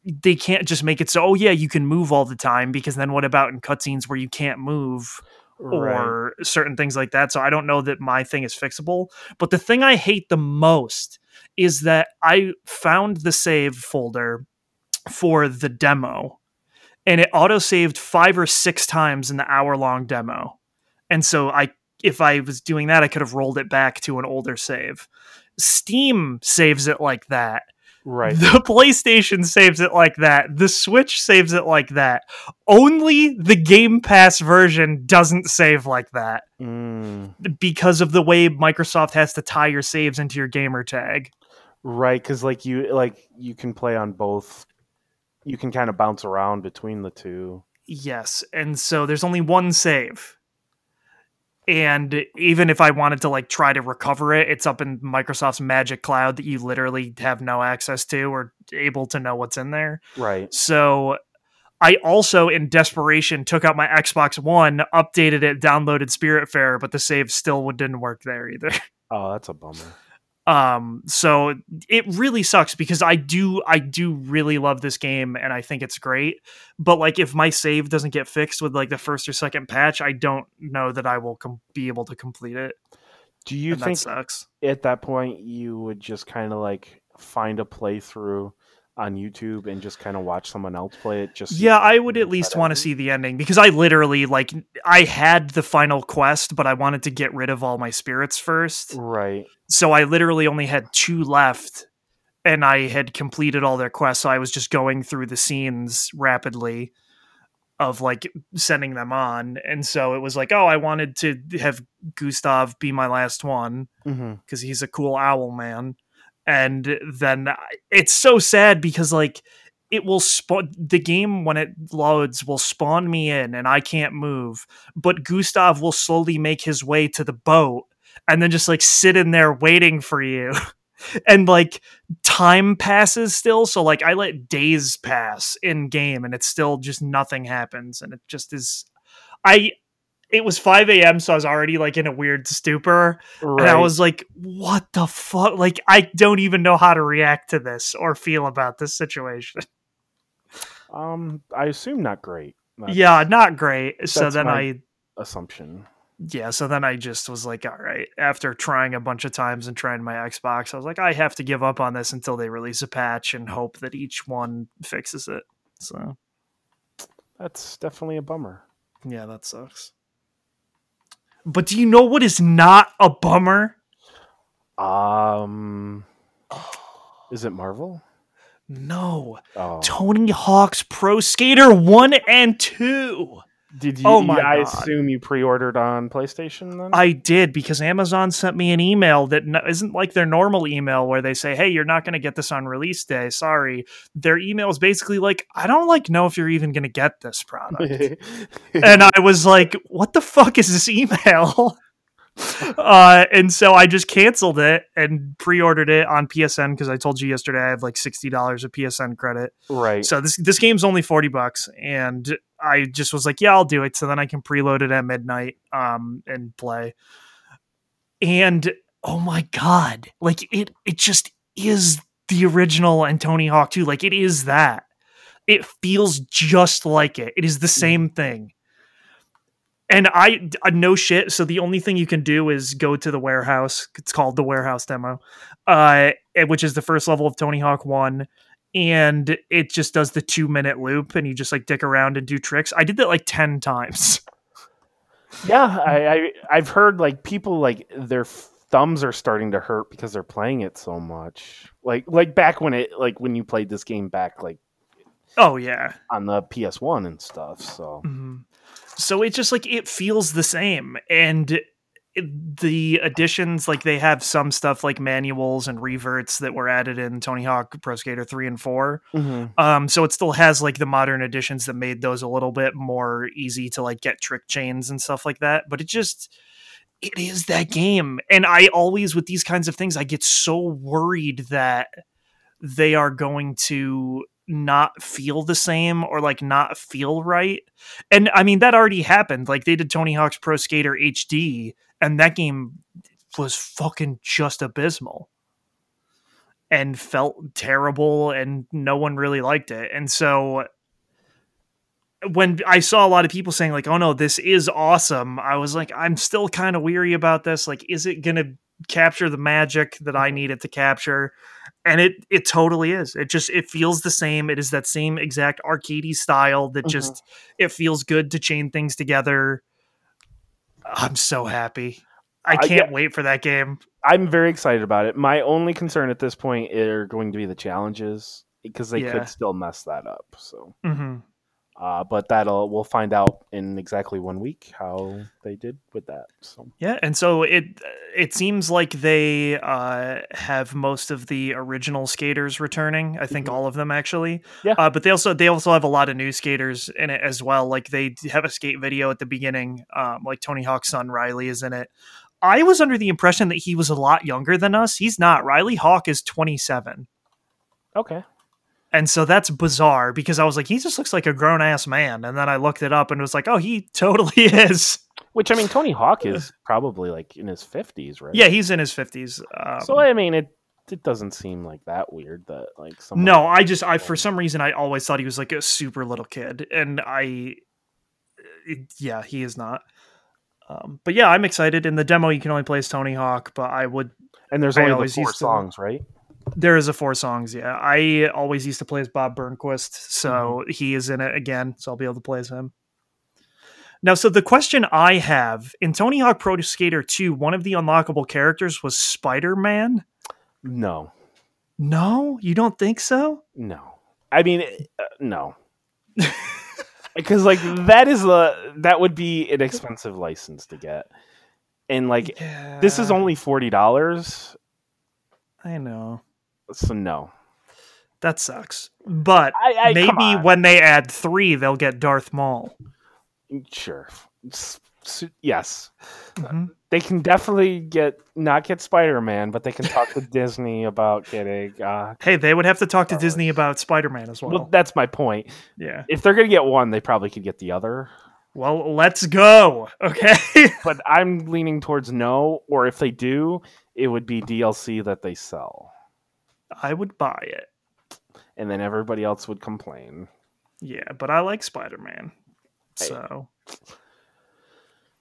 they can't just make it so oh yeah, you can move all the time because then what about in cutscenes where you can't move? Or certain things like that. So I don't know that my thing is fixable. But the thing I hate the most is that I found the save folder for the demo and it auto saved five or six times in the hour long demo. And so I if I was doing that, I could have rolled it back to an older save. Steam saves it like that. Right. The PlayStation saves it like that. The Switch saves it like that. Only the Game Pass version doesn't save like that. Mm. Because of the way Microsoft has to tie your saves into your gamer tag. Right, cuz like you like you can play on both you can kind of bounce around between the two. Yes, and so there's only one save. And even if I wanted to like try to recover it, it's up in Microsoft's Magic Cloud that you literally have no access to or able to know what's in there. Right. So I also, in desperation, took out my Xbox One, updated it, downloaded Spiritfarer, but the save still didn't work there either. Oh, that's a bummer um so it really sucks because i do i do really love this game and i think it's great but like if my save doesn't get fixed with like the first or second patch i don't know that i will com- be able to complete it do you think that sucks at that point you would just kind of like find a playthrough on YouTube and just kind of watch someone else play it. Just yeah, I would at least want to see the ending because I literally like I had the final quest, but I wanted to get rid of all my spirits first. Right. So I literally only had two left, and I had completed all their quests. So I was just going through the scenes rapidly of like sending them on, and so it was like, oh, I wanted to have Gustav be my last one because mm-hmm. he's a cool owl man and then it's so sad because like it will spawn the game when it loads will spawn me in and I can't move, but Gustav will slowly make his way to the boat and then just like sit in there waiting for you. and like time passes still, so like I let days pass in game and it's still just nothing happens and it just is I it was 5 a.m. so I was already like in a weird stupor. Right. And I was like, what the fuck? Like, I don't even know how to react to this or feel about this situation. Um, I assume not great. That's, yeah, not great. So then I assumption. Yeah, so then I just was like, all right. After trying a bunch of times and trying my Xbox, I was like, I have to give up on this until they release a patch and hope that each one fixes it. So that's definitely a bummer. Yeah, that sucks. But do you know what is not a bummer? Um, is it Marvel? No. Oh. Tony Hawk's Pro Skater 1 and 2. Did you? Oh my I God. assume you pre-ordered on PlayStation then. I did because Amazon sent me an email that isn't like their normal email where they say, "Hey, you're not going to get this on release day. Sorry." Their email is basically like, "I don't like know if you're even going to get this product." and I was like, "What the fuck is this email?" uh, and so I just canceled it and pre-ordered it on PSN because I told you yesterday I have like sixty dollars of PSN credit. Right. So this this game's only forty bucks, and I just was like, yeah, I'll do it. So then I can preload it at midnight um, and play. And oh my god, like it it just is the original and Tony Hawk 2. Like it is that. It feels just like it. It is the mm. same thing and I uh, no shit. So the only thing you can do is go to the warehouse. It's called the warehouse demo, uh, which is the first level of Tony Hawk One, and it just does the two minute loop, and you just like dick around and do tricks. I did that like ten times. Yeah, I, I I've heard like people like their thumbs are starting to hurt because they're playing it so much. Like like back when it like when you played this game back like oh yeah on the PS1 and stuff. So. Mm-hmm so it just like it feels the same and the additions like they have some stuff like manuals and reverts that were added in Tony Hawk Pro Skater 3 and 4. Mm-hmm. Um so it still has like the modern additions that made those a little bit more easy to like get trick chains and stuff like that, but it just it is that game. And I always with these kinds of things I get so worried that they are going to not feel the same or like not feel right. And I mean that already happened. Like they did Tony Hawk's Pro Skater HD and that game was fucking just abysmal and felt terrible and no one really liked it. And so when I saw a lot of people saying like, "Oh no, this is awesome," I was like, I'm still kind of weary about this. Like, is it going to capture the magic that I mm-hmm. need it to capture? And it it totally is. It just it feels the same. It is that same exact arcadey style that Mhm. just it feels good to chain things together. I'm so happy. I I can't wait for that game. I'm very excited about it. My only concern at this point are going to be the challenges because they Yeah. could still mess that up. So, hmm uh, but that'll we'll find out in exactly one week how they did with that. So, Yeah, and so it it seems like they uh, have most of the original skaters returning. I think Mhm. all of them actually. Yeah. Uh, but they also they also have a lot of new skaters in it as well. Like they have a skate video at the beginning. Um, like Tony Hawk's son Riley is in it. I was under the impression that he was a lot younger than us. He's not. Riley Hawk is twenty seven. okay, And so that's bizarre because I was like, he just looks like a grown ass man. And then I looked it up and was like, oh, he totally is. which I mean, Tony Hawk is probably like in his fifties, right? Yeah, he's in his 50s. Um, So I mean, it it doesn't seem like that weird that like no, I just, I, for some reason, I always thought he was like a super little kid. And I, it- yeah, he is not. Um, but yeah, I'm excited. In the demo, you can only play as Tony Hawk, but I would, and there's I only the always four used to- songs, right? There is a four songs. Yeah. I always used to play as Bob Burnquist. So Mm-hmm. he is in it again. So I'll be able to play as him. Now, so the question I have in Tony Hawk Pro Skater 2, one of the unlockable characters was Spider Man. No, No, you don't think so? no. I mean, uh, no. because like that is a that would be an expensive license to get, and like this is only forty dollars. I know. So no, That sucks. But I, I maybe when they add three, they'll get Darth Maul. sure, S- s- yes, Mhm. they can definitely get not get Spider Man, but they can talk to Disney about getting. Uh, Hey, they would have to talk to Disney about Spider Man as well. well, that's my point. yeah. If they're gonna get one, they probably could get the other. Well, let's go. Okay. But I'm leaning towards no, or if they do, it would be DLC that they sell, I would buy it. and then everybody else would complain. Yeah, but I like Spider Man. So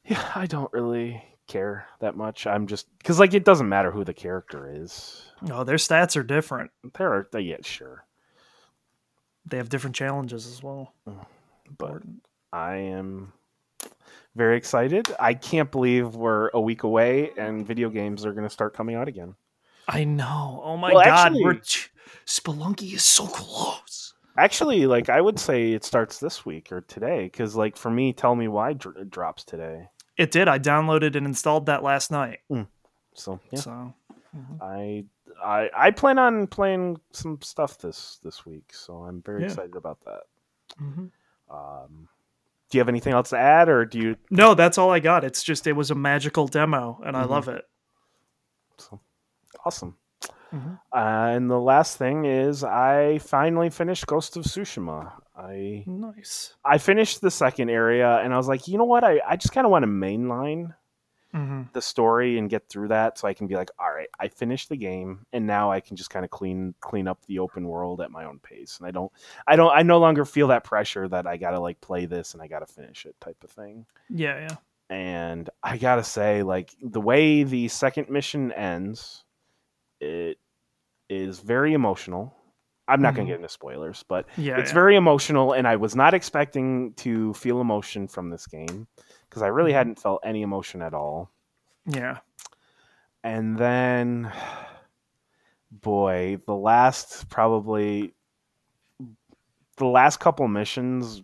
Yeah, I don't really care that much. I'm just because like it doesn't matter who the character is. No, their stats are different. There are yeah, sure, They have different challenges as well. Mm, but Important. I am very excited. I can't believe we're a week away and video games are going to start coming out again. I know. Oh my Well, god, actually- we're ch- Spelunky is so close. Actually, like I would say it starts this week or today because like for me, tell me why dr- drops today. It did. I downloaded and installed that last night. So yeah, So mhm. I I I plan on playing some stuff this this week, so I'm very Yeah. excited about that. Mhm. Um, do you have anything else to add, or do you? no, that's all I got. It's just it was a magical demo, and I Mhm. love it. So, awesome. Mhm. Uh, and the last thing is, I finally finished Ghost of Tsushima. I Nice. I finished the second area, and I was like, you know what? I I just kind of want to mainline hmm the story and get through that, so I can be like, all right, I finished the game, and now I can just kind of clean clean up the open world at my own pace, and I don't I don't I no longer feel that pressure that I gotta like play this and I gotta finish it type of thing. Yeah, yeah. and I gotta say, like the way the second mission ends, it is very emotional. I'm not Mhm. gonna get into spoilers, but Yeah. it's yeah. very emotional, and I was not expecting to feel emotion from this game because I really Mhm. hadn't felt any emotion at all. yeah. And then, boy, the last probably the last couple missions,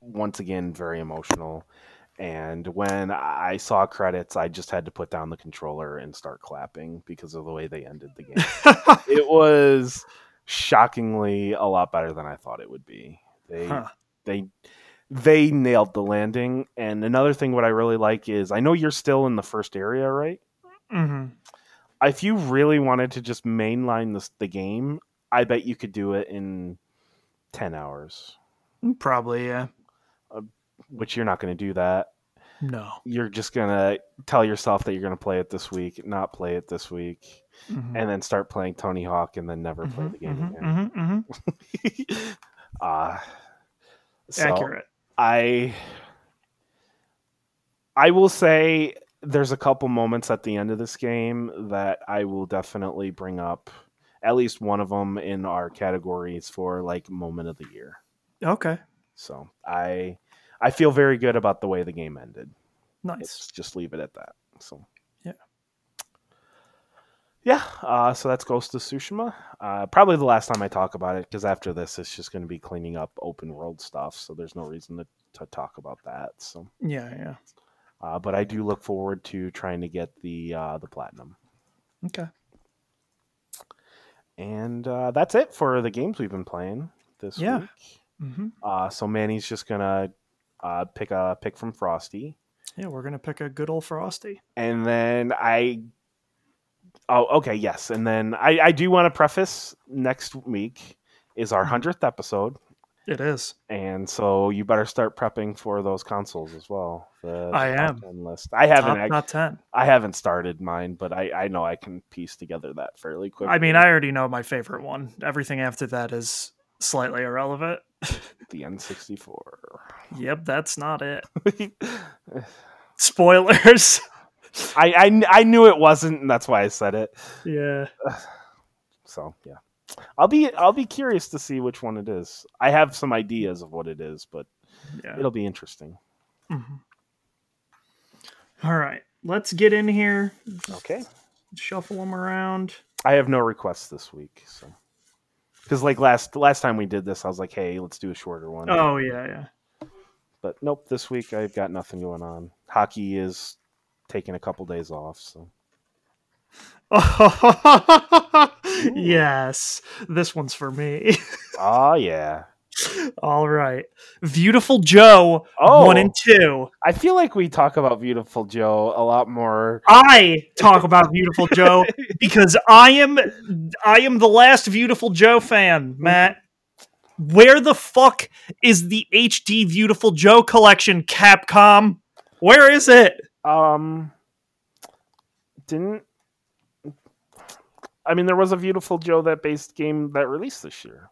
once again, very emotional. And when I saw credits, I just had to put down the controller and start clapping because of the way they ended the game. it was shockingly a lot better than I thought it would be. They Huh. they they nailed the landing. And another thing what I really like is I know you're still in the first area, right? hmm if you really wanted to just mainline this the game, I bet you could do it in ten hours. Probably, yeah. Which you're not going to do that. No. You're just going to tell yourself that you're going to play it this week, not play it this week, Mhm. and then start playing Tony Hawk, and then never play Mhm, the game mhm, again. Uh, so Accurate. I I will say there's a couple moments at the end of this game that I will definitely bring up. At least one of them in our categories for like moment of the year. Okay. So I I feel very good about the way the game ended. Nice. Let's just leave it at that. So Yeah. yeah. Uh, so that's Ghost of Tsushima. Uh, probably the last time I talk about it because after this, it's just going to be cleaning up open world stuff. So there's no reason to, to talk about that. So, Yeah, yeah. uh, but I do look forward to trying to get the uh, the platinum. Okay. And uh, that's it for the games we've been playing this Yeah. week. hmm Uh, so Manny's just gonna uh, pick a pick from Frosty. Yeah, we're gonna pick a good old frosty. and then I. Oh, okay, yes, and then I, I do want to preface next week is our Mhm. hundredth episode, It is. and so you better start prepping for those consoles as well. The, I am. 10 list. I haven't. Top, top ten. I haven't started mine, but I, I know I can piece together that fairly quickly. I mean, I already know my favorite one. Everything after that is slightly irrelevant. the N sixty four. Yep, that's not it. Spoilers. I, I I knew it wasn't, and that's why I said it. yeah. So yeah, I'll be I'll be curious to see which one it is. I have some ideas of what it is, but Yeah. it'll be interesting. Mhm. All right. Let's get in here. Okay. Shuffle them around. I have no requests this week, so because like last last time we did this, I was like, hey, let's do a shorter one. Oh yeah, yeah. But nope, this week I've got nothing going on. Hockey is taking a couple days off, so yes, this one's for me. oh yeah. All right, Viewtiful Joe, Oh. one and two. I feel like we talk about Viewtiful Joe a lot more. I talk about Viewtiful Joe because I am, I am the last Viewtiful Joe fan, Matt. Where the fuck is the HD Viewtiful Joe collection, Capcom? Where is it? Um, didn't I mean there was a Viewtiful Joe that based game that released this year.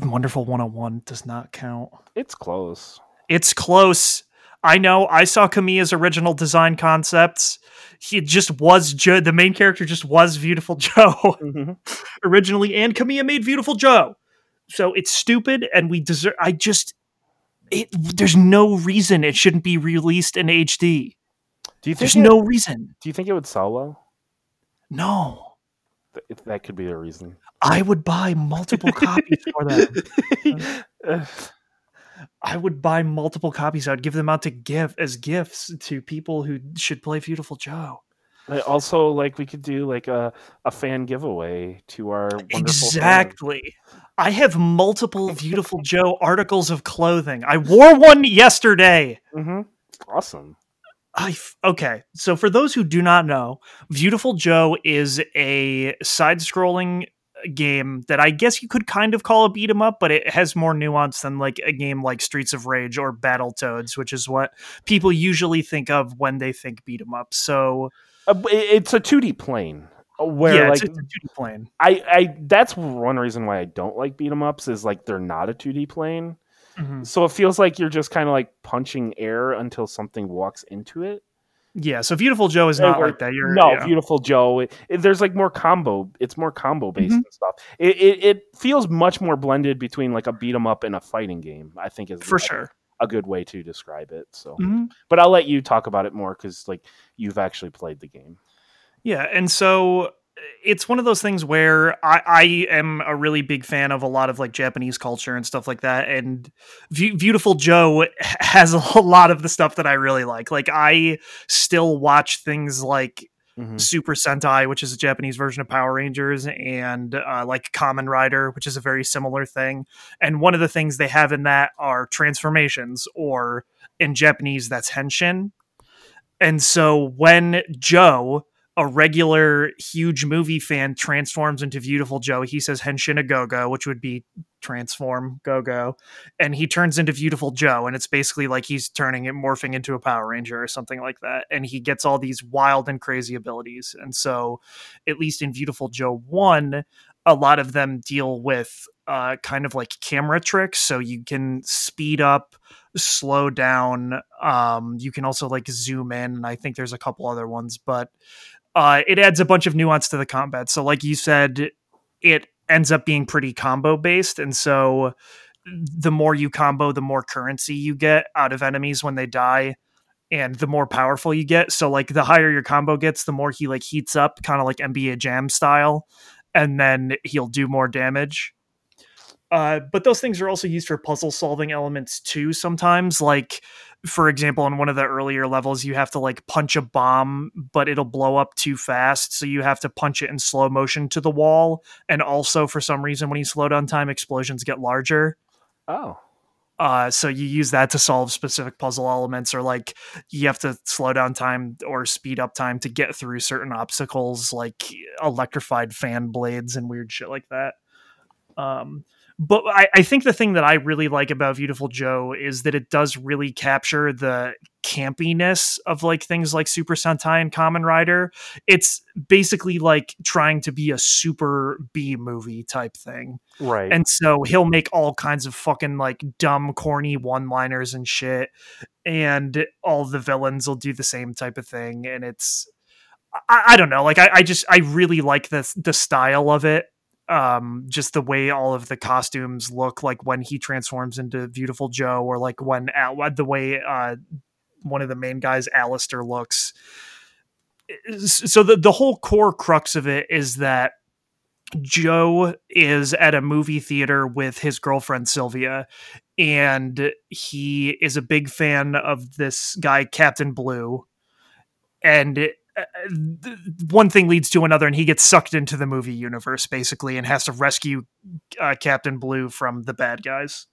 Wonderful 101 does not count. It's close. It's close. I know. I saw Kamiya's original design concepts. He just was Joe. The main character just was Viewtiful Joe mm-hmm. originally, and Kamiya made Viewtiful Joe. So it's stupid, and we deserve. I just. It, there's no reason it shouldn't be released in HD. Do you think There's it, no reason. Do you think it would sell well? No. Th- That could be the reason. I would buy multiple copies for them. I would buy multiple copies. I would give them out to give as gifts to people who should play Viewtiful Joe. I also, like we could do like a, a fan giveaway to our wonderful Exactly. I have multiple Viewtiful Joe articles of clothing. I wore one yesterday. hmm Awesome. I f- okay. So for those who do not know, Viewtiful Joe is a side-scrolling game that I guess you could kind of call a beat 'em up, but it has more nuance than like a game like Streets of Rage or Battletoads, which is what people usually think of when they think beat 'em up. So Uh, it's a 2D plane uh, where yeah, like it's, it's a 2D plane. I, I that's one reason why I don't like beat 'em ups is like they're not a 2D plane. Mhm. So it feels like you're just kind of like punching air until something walks into it. Yeah, so Viewtiful Joe is not Or- like that. You're no, yeah. viewtiful Joe. It, it- there's like more combo. It's more combo based Mhm. and stuff. It, it it feels much more blended between like a beat 'em up and a fighting game. I think is for like, sure. a good way to describe it. So, Mhm. but I'll let you talk about it more because like you've actually played the game. Yeah, and so it's one of those things where I, I am a really big fan of a lot of like Japanese culture and stuff like that. And Beau- Viewtiful Joe has a lot of the stuff that I really like. Like I still watch things like Mhm. Super Sentai, which is a Japanese version of Power Rangers, and uh, like Kamen Rider, which is a very similar thing. And one of the things they have in that are transformations, or in Japanese, that's henshin. And so when Joe, a regular huge movie fan, transforms into Viewtiful Joe, he says henshin a go go, which would be transform go go and he turns into viewtiful joe and it's basically like he's turning it morphing into a power ranger or something like that. And he gets all these wild and crazy abilities. And so at least in viewtiful joe 1 a lot of them deal with uh, kind of like camera tricks. So you can speed up slow down um, you can also like zoom in and i think there's a couple other ones. But uh, it adds a bunch of nuance to the combat. So like you said it ends up being pretty combo based and so the more you combo the more currency you get out of enemies when they die and the more powerful you get. So like the higher your combo gets the more he like heats up kind of like nba jam style and then he'll do more damage uh, but those things are also used for puzzle solving elements too sometimes like for example in one of the earlier levels you have to like punch a bomb but it'll blow up too fast so you have to punch it in slow motion to the wall and also for some reason when you slow down time explosions get larger. Oh. Uh, so you use that to solve specific puzzle elements or like you have to slow down time or speed up time to get through certain obstacles like electrified fan blades and weird shit like that. Um, but I, I, think the thing that I really like about Viewtiful Joe is that it does really capture the campiness of like things like Super Sentai and Kamen Rider. It's basically like trying to be a super B movie type thing. Right. And so he'll make all kinds of fucking like dumb, corny one liners and shit. And all the villains will do the same type of thing. And it's I, I don't know. Like I, I just I really like the the style of it um just the way all of the costumes look like when he transforms into viewtiful joe or like when the way uh one of the main guys Alastor looks so the the whole core crux of it is that Joe is at a movie theater with his girlfriend Sylvia, and he is a big fan of this guy, Captain Blue. And uh, one thing leads to another, and he gets sucked into the movie universe basically, and has to rescue uh, Captain Blue from the bad guys.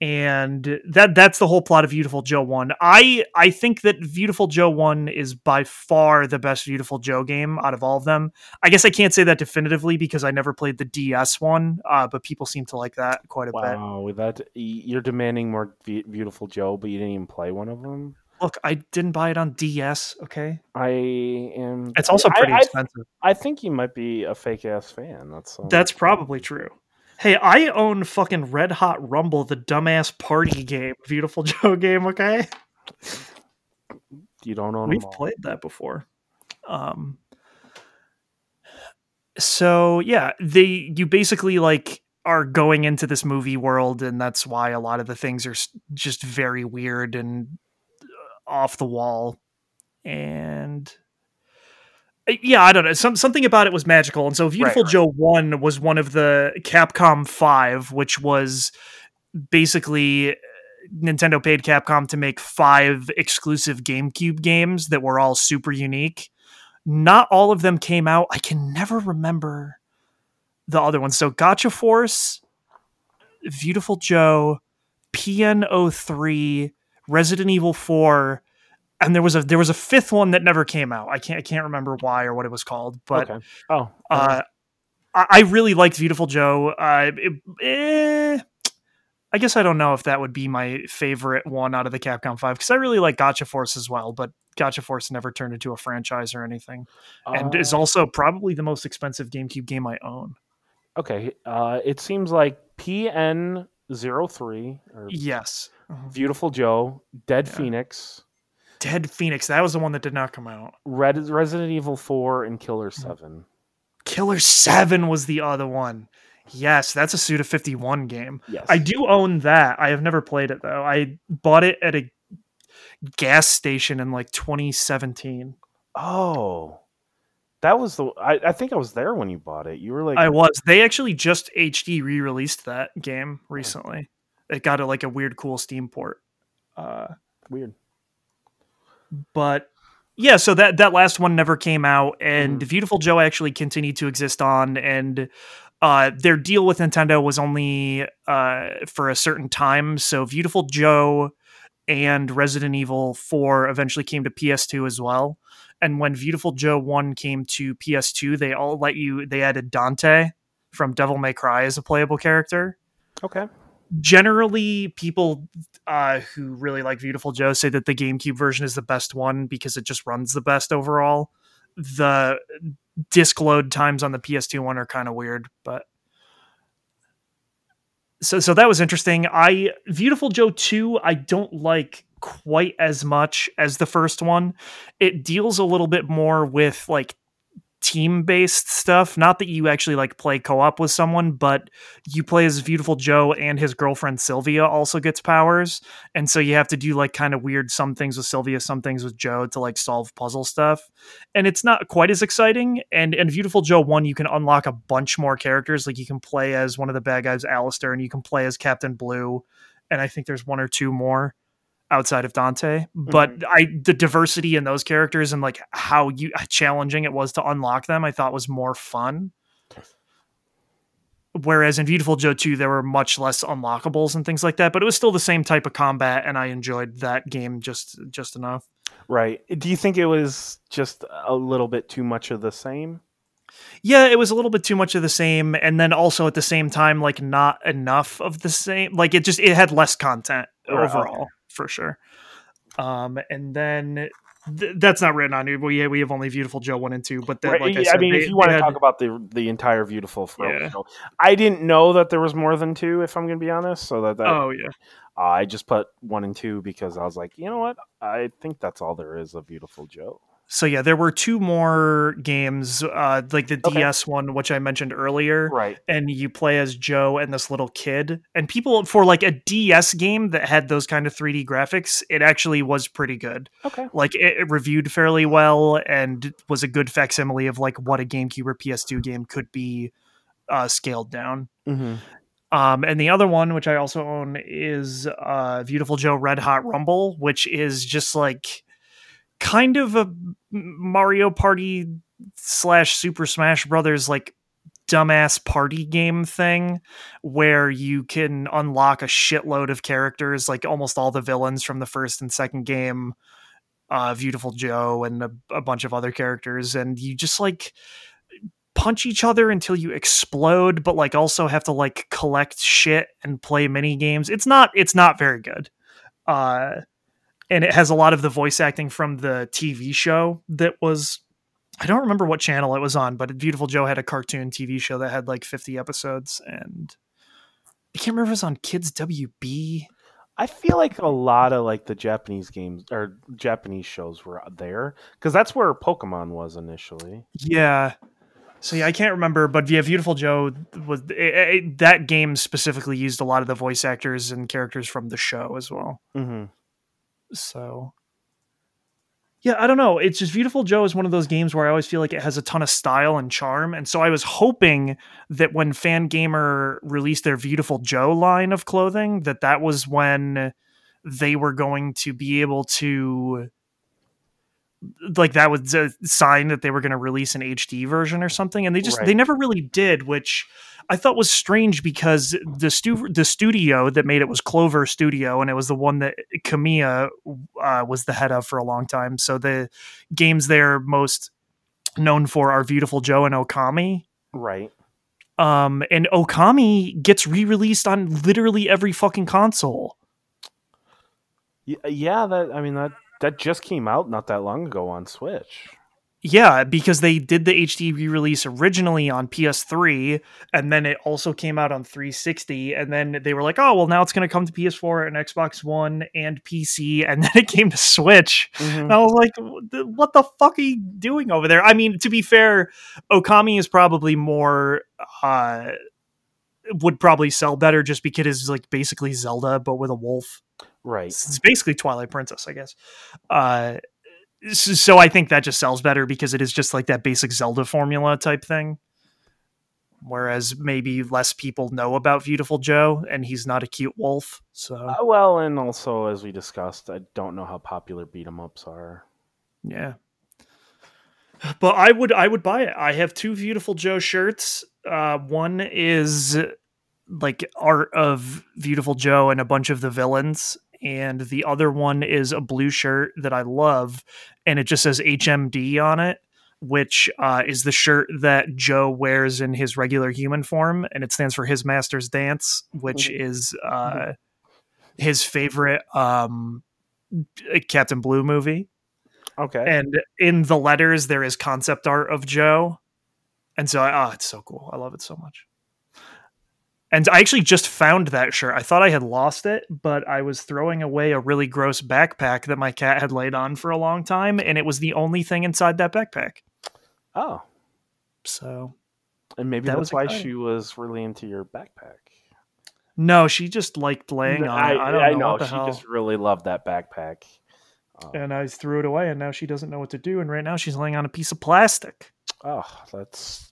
And that that's the whole plot of Viewtiful Joe One. I I think that Viewtiful Joe One is by far the best Viewtiful Joe game out of all of them. I guess I can't say that definitively because I never played the DS one, uh, but people seem to like that quite a wow, bit. Wow, that you're demanding more Viewtiful Joe, but you didn't even play one of them. Look, I didn't buy it on DS. Okay, I am. It's also pretty I, expensive. I, think you might be a fake ass fan. That's um... that's probably true. Hey, I own fucking Red Hot Rumble, the dumbass party game, Viewtiful Joe game. Okay, you don't own. It? We've played that before. Um. So yeah, they you basically like are going into this movie world, and that's why a lot of the things are just very weird and off the wall and uh, yeah, I don't know. Some something about it was magical, and so Viewtiful right, right. Joe One was one of the Capcom Five, which was basically uh, Nintendo paid Capcom to make five exclusive GameCube games that were all super unique. Not all of them came out. I can never remember the other ones. So Gotcha Force, Viewtiful Joe, PN03, Resident Evil 4, and there was a there was a fifth one that never came out. I can't I can't remember why or what it was called, but okay. oh, uh, I, I, really liked Viewtiful Joe. Uh, it, eh, I guess I don't know if that would be my favorite one out of the Capcom Five because I really like Gotcha Force as well, but Gotcha Force never turned into a franchise or anything, uh, and is uh. also probably the most expensive GameCube game I own. Okay, uh, it seems like PN 03 or yes, uh-huh. Viewtiful Joe, Dead yeah. Phoenix. Dead Phoenix. That was the one that did not come out. Red Resident Evil 4 and Killer mm. 7. Killer 7 was the other one. Yes, that's a Suda 51 game. Yes. I do own that. I have never played it though. I bought it at a gas station in like 2017. Oh. That was the I, I think I was there when you bought it. You were like I was. They actually just HD re-released that game recently. It got a like a weird cool Steam port. Uh weird but yeah, so that that last one never came out, and mm. Viewtiful Joe actually continued to exist on, and uh, their deal with Nintendo was only uh, for a certain time. So Viewtiful Joe and Resident Evil 4 eventually came to PS2 as well. And when Viewtiful Joe 1 came to PS2, they all let you they added Dante from Devil May Cry as a playable character. Okay. Generally, people uh, who really like Viewtiful Joe say that the GameCube version is the best one because it just runs the best overall. The disk load times on the PS2 one are kind of weird, but so so that was interesting. I Viewtiful Joe 2 I don't like quite as much as the first one. It deals a little bit more with like team based stuff. Not that you actually like play co op with someone, but you play as Viewtiful Joe and his girlfriend Sylvia also gets powers. And so you have to do like kind of weird some things with Sylvia, some things with Joe to like solve puzzle stuff. And it's not quite as exciting. And and Viewtiful Joe 1, you can unlock a bunch more characters. Like you can play as one of the bad guys, Alastor, and you can play as Captain Blue. And I think there's one or two more outside of Dante, but mm-hmm. I the diversity in those characters and like how you challenging it was to unlock them, I thought was more fun. Whereas in Viewtiful Joe 2, there were much less unlockables and things like that, but it was still the same type of combat, and I enjoyed that game just just enough. Right. Do you think it was just a little bit too much of the same? Yeah, it was a little bit too much of the same, and then also at the same time, like not enough of the same. Like it just it had less content overall for sure. Um, and then th- that's not written on it. We we have only Viewtiful Joe one and two, but then, right. like I, I mean, they, if you want to talk about the the entire Viewtiful yeah. show, I didn't know that there was more than two. If I'm going to be honest, so that, that oh yeah, uh, I just put one and two because I was like, you know what, I think that's all there is of Viewtiful Joe so yeah, there were two more games, uh, like the okay. DS one, which I mentioned earlier, right? And you play as Joe and this little kid, and people for like a DS game that had those kind of 3D graphics, it actually was pretty good. Okay, like it, it reviewed fairly well and was a good facsimile of like what a GameCube or PS2 game could be uh, scaled down. Mm-hmm. Um, and the other one, which I also own, is uh, Viewtiful Joe Red Hot Rumble, which is just like kind of a Mario Party slash Super Smash Brothers like dumbass party game thing where you can unlock a shitload of characters, like almost all the villains from the first and second game, uh, Viewtiful Joe and a, a bunch of other characters, and you just like punch each other until you explode, but like also have to like collect shit and play mini games. It's not it's not very good. Uh and it has a lot of the voice acting from the TV show that was I don't remember what channel it was on, but Viewtiful Joe had a cartoon TV show that had like 50 episodes and I can't remember if it was on Kids WB. I feel like a lot of like the Japanese games or Japanese shows were there because that's where Pokemon was initially. Yeah. So yeah, I can't remember, but yeah, Viewtiful Joe was it, it, that game specifically used a lot of the voice actors and characters from the show as well. Mm-hmm. So yeah, I don't know. It's just Viewtiful Joe is one of those games where I always feel like it has a ton of style and charm. And so I was hoping that when Fangamer released their Viewtiful Joe line of clothing, that that was when they were going to be able to like that was a sign that they were going to release an HD version or something and they just right. they never really did which I thought was strange because the stu- the studio that made it was Clover Studio, and it was the one that Kamiya uh, was the head of for a long time. So the games they're most known for are Viewtiful Joe and Okami. Right. Um, and Okami gets re-released on literally every fucking console. Yeah, that I mean that that just came out not that long ago on Switch. Yeah, because they did the HD re-release originally on PS3, and then it also came out on 360, and then they were like, "Oh, well, now it's going to come to PS4 and Xbox One and PC," and then it came to Switch. Mm-hmm. And I was like, "What the fuck are you doing over there?" I mean, to be fair, Okami is probably more uh, would probably sell better just because it's like basically Zelda but with a wolf. Right. It's basically Twilight Princess, I guess. Uh, so I think that just sells better because it is just like that basic Zelda formula type thing. Whereas maybe less people know about Viewtiful Joe, and he's not a cute wolf. So uh, well, and also as we discussed, I don't know how popular beat 'em ups are. Yeah, but I would I would buy it. I have two Viewtiful Joe shirts. Uh, one is like art of Viewtiful Joe and a bunch of the villains, and the other one is a blue shirt that I love, and it just says HMD on it. which uh, is the shirt that Joe wears in his regular human form, and it stands for His Master's Dance, which Mm-hmm. is uh, his favorite um, Captain Blue movie. Okay. And in the letters, there is concept art of Joe, and so I, oh, it's so cool. I love it so much. And I actually just found that shirt. I thought I had lost it, but I was throwing away a really gross backpack that my cat had laid on for a long time, and it was the only thing inside that backpack. oh, So and maybe That that's was why exciting. she was really into your backpack. no, she just liked laying on it. I, don't know, what the she hell. just really loved that backpack. Um, And I threw it away, and now she doesn't know what to do. And right now, she's laying on a piece of plastic. oh, that's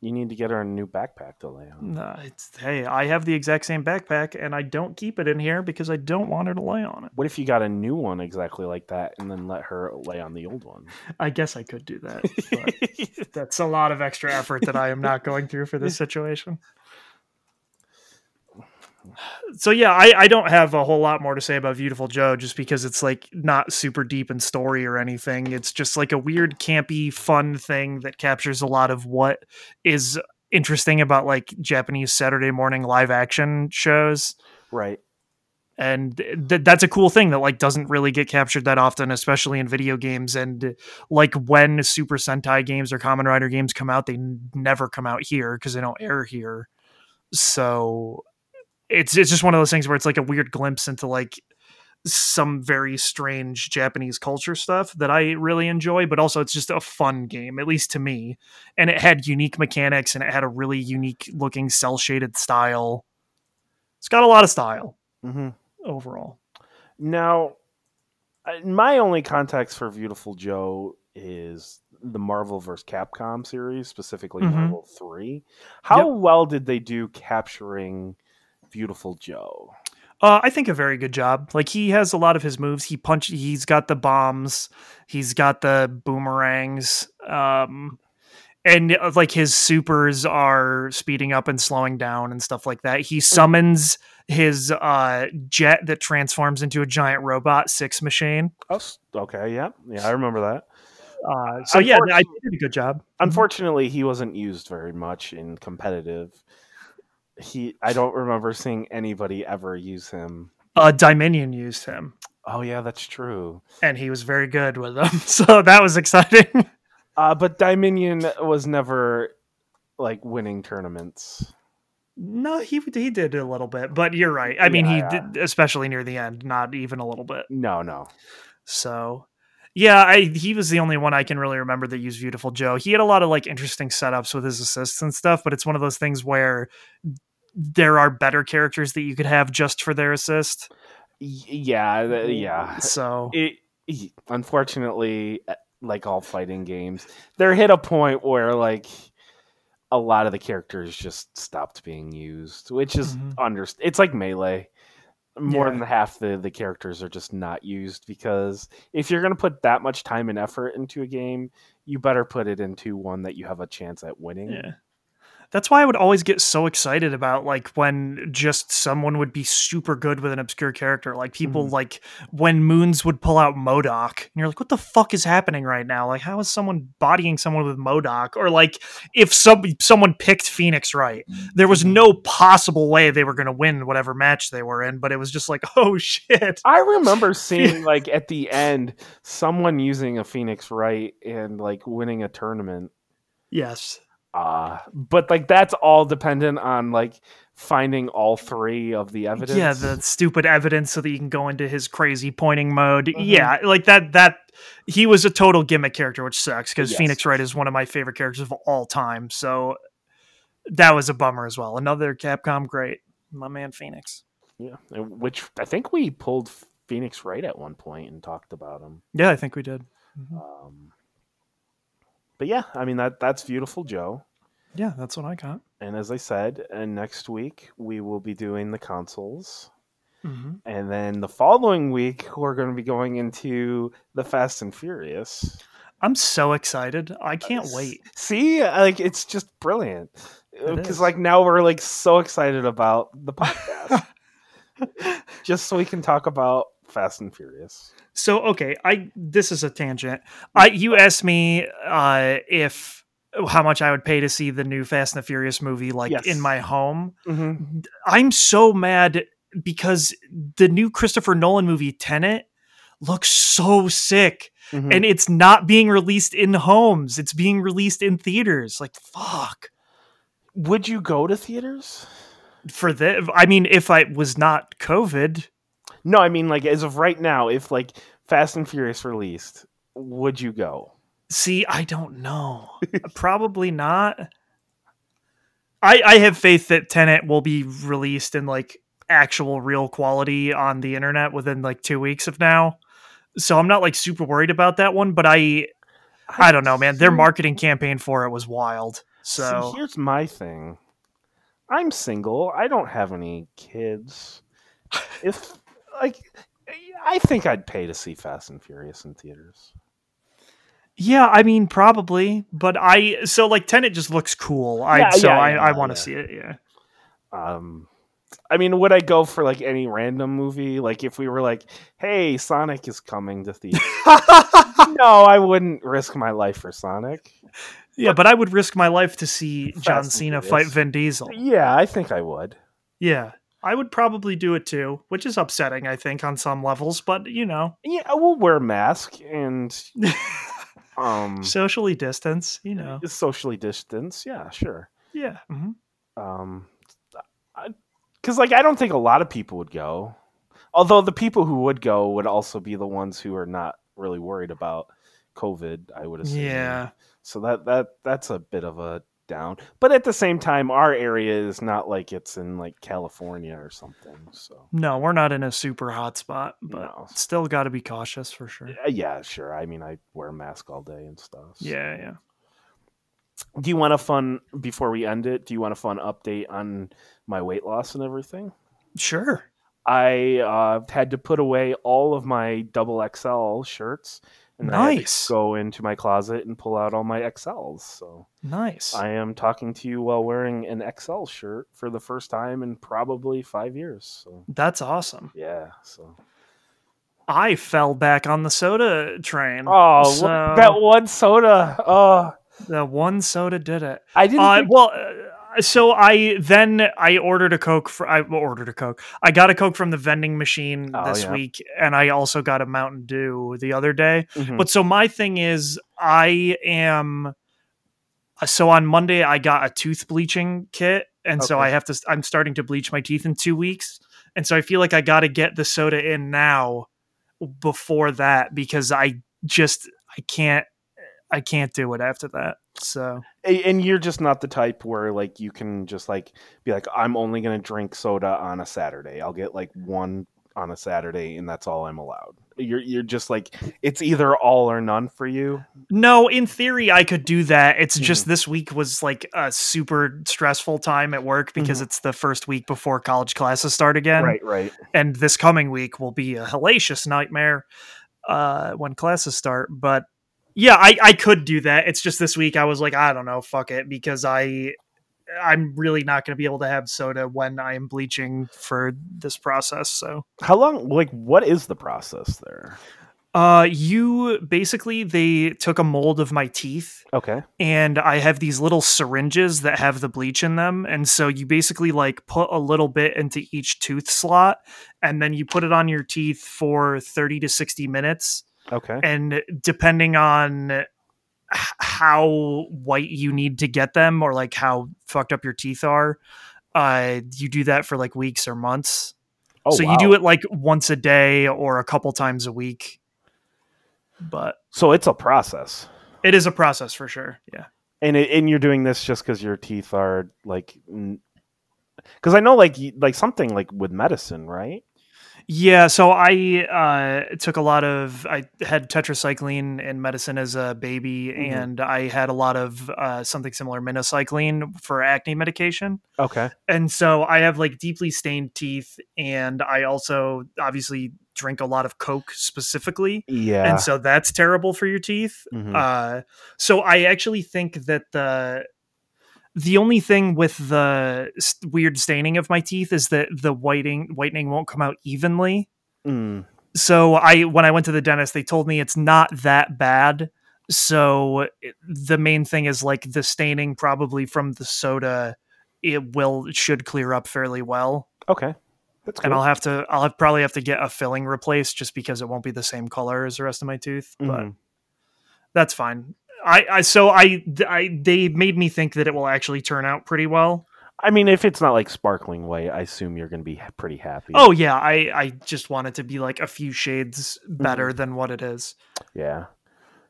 you need to get her a new backpack to lay on. No, it's hey, I have the exact same backpack, and I don't keep it in here because I don't want her to lay on it. What if you got a new one exactly like that, and then let her lay on the old one? I guess I could do that. But that's a lot of extra effort that I am not going through for this situation. So yeah, I, I don't have a whole lot more to say about Viewtiful Joe just because it's like not super deep in story or anything. It's just like a weird, campy, fun thing that captures a lot of what is interesting about like Japanese Saturday morning live action shows. right. and th- that's a cool thing that like doesn't really get captured that often especially in video games and like when super sentai games or Kamen Rider games come out they n- never come out here because they don't air here so it's it's just one of those things where it's like a weird glimpse into like some very strange Japanese culture stuff that I really enjoy, but also it's just a fun game, at least to me. And it had unique mechanics and it had a really unique looking cell shaded style. It's got a lot of style hmm overall. Now, my only context for Viewtiful Joe is the Marvel vs. Capcom series, specifically Mhm. Marvel 3. How well did they do capturing Viewtiful Joe? Uh, I think a very good job. Like he has a lot of his moves. He punch. He's got the bombs. He's got the boomerangs. Um, and uh, like his supers are speeding up and slowing down and stuff like that. He summons his uh jet that transforms into a giant robot six machine. Oh, okay, yeah. Yeah, I remember that. Uh, so yeah, I did a good job. Unfortunately, he wasn't used very much in competitive. He I don't remember seeing anybody ever use him. Uh, Dominion used him, Oh yeah, that's true. and he was very good with them. So that was exciting. Uh, but Dominion was never like winning tournaments. No, he he did a little bit, but you're right. I mean, he yeah. did, especially near the end, not even a little bit. No, no. So, yeah, I he was the only one I can really remember that used Viewtiful Joe. He had a lot of like interesting setups with his assists and stuff, but it's one of those things where there are better characters that you could have just for their assist. Yeah, yeah. So, It, unfortunately, uh, like all fighting games, there hit a point where like a lot of the characters just stopped being used, which is Mhm. under. It's like melee. More Yeah. than half the the characters are just not used because if you're gonna put that much time and effort into a game, you better put it into one that you have a chance at winning. yeah. That's why I would always get so excited about like when just someone would be super good with an obscure character. Like people Mhm. like when Moons would pull out MODOK, and you're like, what the fuck is happening right now? Like, how is someone bodying someone with MODOK? Or like if some someone picked Phoenix Wright, there was no possible way they were gonna win whatever match they were in, but it was just like, oh shit. I remember seeing like at the end someone using a Phoenix Wright and like winning a tournament. Yes. Uh but like that's all dependent on like finding all three of the evidence. Yeah, the stupid evidence so that you can go into his crazy pointing mode. Mhm. Yeah, like that that he was a total gimmick character, which sucks because Yes. Phoenix Wright is one of my favorite characters of all time. So that was a bummer as well. Another Capcom great. My man Phoenix. yeah, which I think we pulled Phoenix Wright at one point and talked about him. Yeah, I think we did. Um, but yeah, I mean that that's Viewtiful, Joe. Yeah, that's what I got. And as I said, and next week we will be doing the consoles. hmm And then the following week, we're going to be going into the Fast and Furious. I'm so excited. I uh, can't S- wait. See, like it's just brilliant because uh, like now we're like so excited about the podcast, just so we can talk about Fast and Furious. So okay, I this is a tangent. I you asked me uh if how much I would pay to see the new Fast and the Furious movie like Yes. in my home. Mm-hmm. I'm so mad because the new Christopher Nolan movie Tenet looks so sick Mm-hmm. and it's not being released in homes. It's being released in theaters. Like fuck. Would you go to theaters? For the I mean if I was not COVID, No, I mean like as of right now, if like Fast and Furious released, would you go? See, I don't know. Probably not. I I have faith that Tenet will be released in like actual real quality on the internet within like 2 weeks of now. So I'm not like super worried about that one, but I I don't know, man. Their marketing campaign for it was wild. So See, here's my thing. I'm single. I don't have any kids. If like I think I'd pay to see Fast and Furious in theaters. yeah, I mean probably, but I so like Tenet just looks cool. I Yeah, so yeah, I yeah, I want to see it, yeah. Um I mean, would I go for like any random movie? Like if we were like, "Hey, Sonic is coming to theaters." no, I wouldn't risk my life for Sonic. yeah, but I would risk my life to see Fast John Cena fight Vin Diesel. Yeah, I think I would. Yeah, I would probably do it too, which is upsetting, I think, on some levels. But you know, Yeah, we'll wear a mask and um socially distance. You know, socially distance. Yeah, sure. yeah. mhm. Um, because like I don't think a lot of people would go. Although the people who would go would also be the ones who are not really worried about COVID. I would assume. Yeah, So that that that's a bit of a down. But at the same time, our area is not like it's in like California or something. So no, we're not in a super hot spot, but No. still got to be cautious for sure. Uh, yeah, sure. I mean, I wear a mask all day and stuff. so. Yeah, yeah. Do you want a fun before we end it? Do you want a fun update on my weight loss and everything? Sure. I uh, had to put away all of my double XL shirts, and Nice. go into my closet and pull out all my XLs. So Nice. I am talking to you while wearing an XL shirt for the first time in probably five years. So That's awesome. yeah, so I fell back on the soda train. oh So- that one soda. Oh, the one soda did it. I didn't. Uh, think- well, uh, so I then I ordered a Coke. For, I ordered a Coke. I got a Coke from the vending machine Oh, this yeah. week, and I also got a Mountain Dew the other day. Mhm. But so my thing is, I am. uh, So on Monday, I got a tooth bleaching kit, and so I have to. I'm starting to bleach my teeth in two weeks, and so I feel like I got to get the soda in now before that because I just I can't I can't do it after that. So and you're just not the type where like you can just like be like i'm only going to drink soda on a saturday i'll get like one on a saturday and that's all i'm allowed you're you're just like it's either all or none for you No, in theory, I could do that. It's Mm-hmm. just this week was like a super stressful time at work because Mhm. it's the first week before college classes start again. right right And this coming week will be a hellacious nightmare uh, when classes start. But yeah, I, I could do that. It's just this week I was like, I don't know, fuck it, because I I'm really not going to be able to have soda when I am bleaching for this process. So how long like what is the process there uh, you basically they took a mold of my teeth okay and I have these little syringes that have the bleach in them. And so you basically like put a little bit into each tooth slot and then you put it on your teeth for 30 to 60 minutes. Okay And depending on how white you need to get them or like how fucked up your teeth are, uh, you do that for like weeks or months. oh, so wow. you do it like once a day or a couple times a week. But so it's a process it is a process for sure. Yeah. and it, and you're doing this just because your teeth are like because i know like like something like with medicine right Yeah, so I uh, took a lot of. I had tetracycline in medicine as a baby, Mhm. and I had a lot of uh, something similar, minocycline, for acne medication. okay And so I have like deeply stained teeth, and I also obviously drink a lot of Coke specifically, yeah and so that's terrible for your teeth. Mhm. Uh, so I actually think that the the only thing with the weird staining of my teeth is that the whitening whitening won't come out evenly. Mm. So I when I went to the dentist, they told me it's not that bad. So it- the main thing is like the staining probably from the soda it will it should clear up fairly well. Okay, that's And. I'll have to I'll have, probably have to get a filling replaced just because it won't be the same color as the rest of my tooth, but Mhm. that's fine. I, I so I, I they made me think that it will actually turn out pretty well. I mean, if it's not like sparkling white, I assume you're going to be pretty happy. Oh yeah, I I just want it to be like a few shades Mm-hmm. better than what it is. yeah,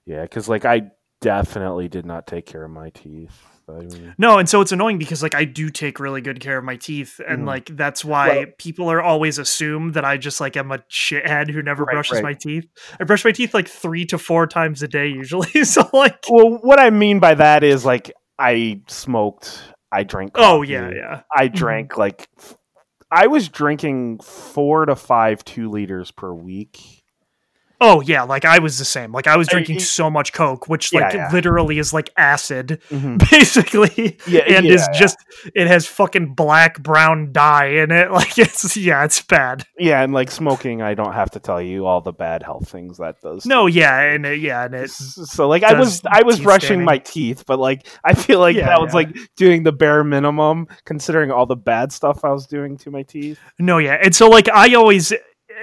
yeah, because like I definitely did not take care of my teeth. I mean, No, and so it's annoying because like I do take really good care of my teeth, and Mhm. like that's why Well- people are always assume that I just like am a shithead who never Right, brushes right. my teeth. I brush my teeth like three to four times a day usually. so like, well, what I mean by that is like I smoked, I drank. oh yeah, yeah. I drank like I was drinking four to five two liters per week. Oh yeah, like I was the same. Like I was I- drinking so much Coke, which like yeah. literally is like acid, Mhm. basically. Yeah, and yeah, is just it has fucking black brown dye in it. Like it's yeah, it's bad. Yeah, and like smoking, I don't have to tell you all the bad health things that does. No, yeah, and it, yeah, and it so like I was I was brushing staining. my teeth, but like I feel like Yeah, that was like doing the bare minimum considering all the bad stuff I was doing to my teeth. No, yeah. And so like I always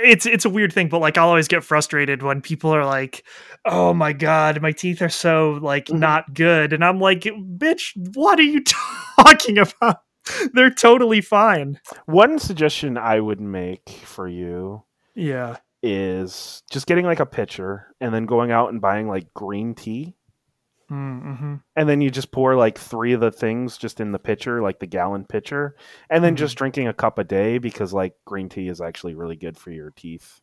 it's it's a weird thing, but like I'll always get frustrated when people are like, "Oh my god, my teeth are so like Mhm. not good." And I'm like, "Bitch, what are you talking about? They're totally fine." One suggestion I would make for you Yeah. is just getting like a pitcher and then going out and buying like green tea. Mm-hmm. And then you just pour like three of the things just in the pitcher, like the gallon pitcher, and then Mhm. just drinking a cup a day because like green tea is actually really good for your teeth.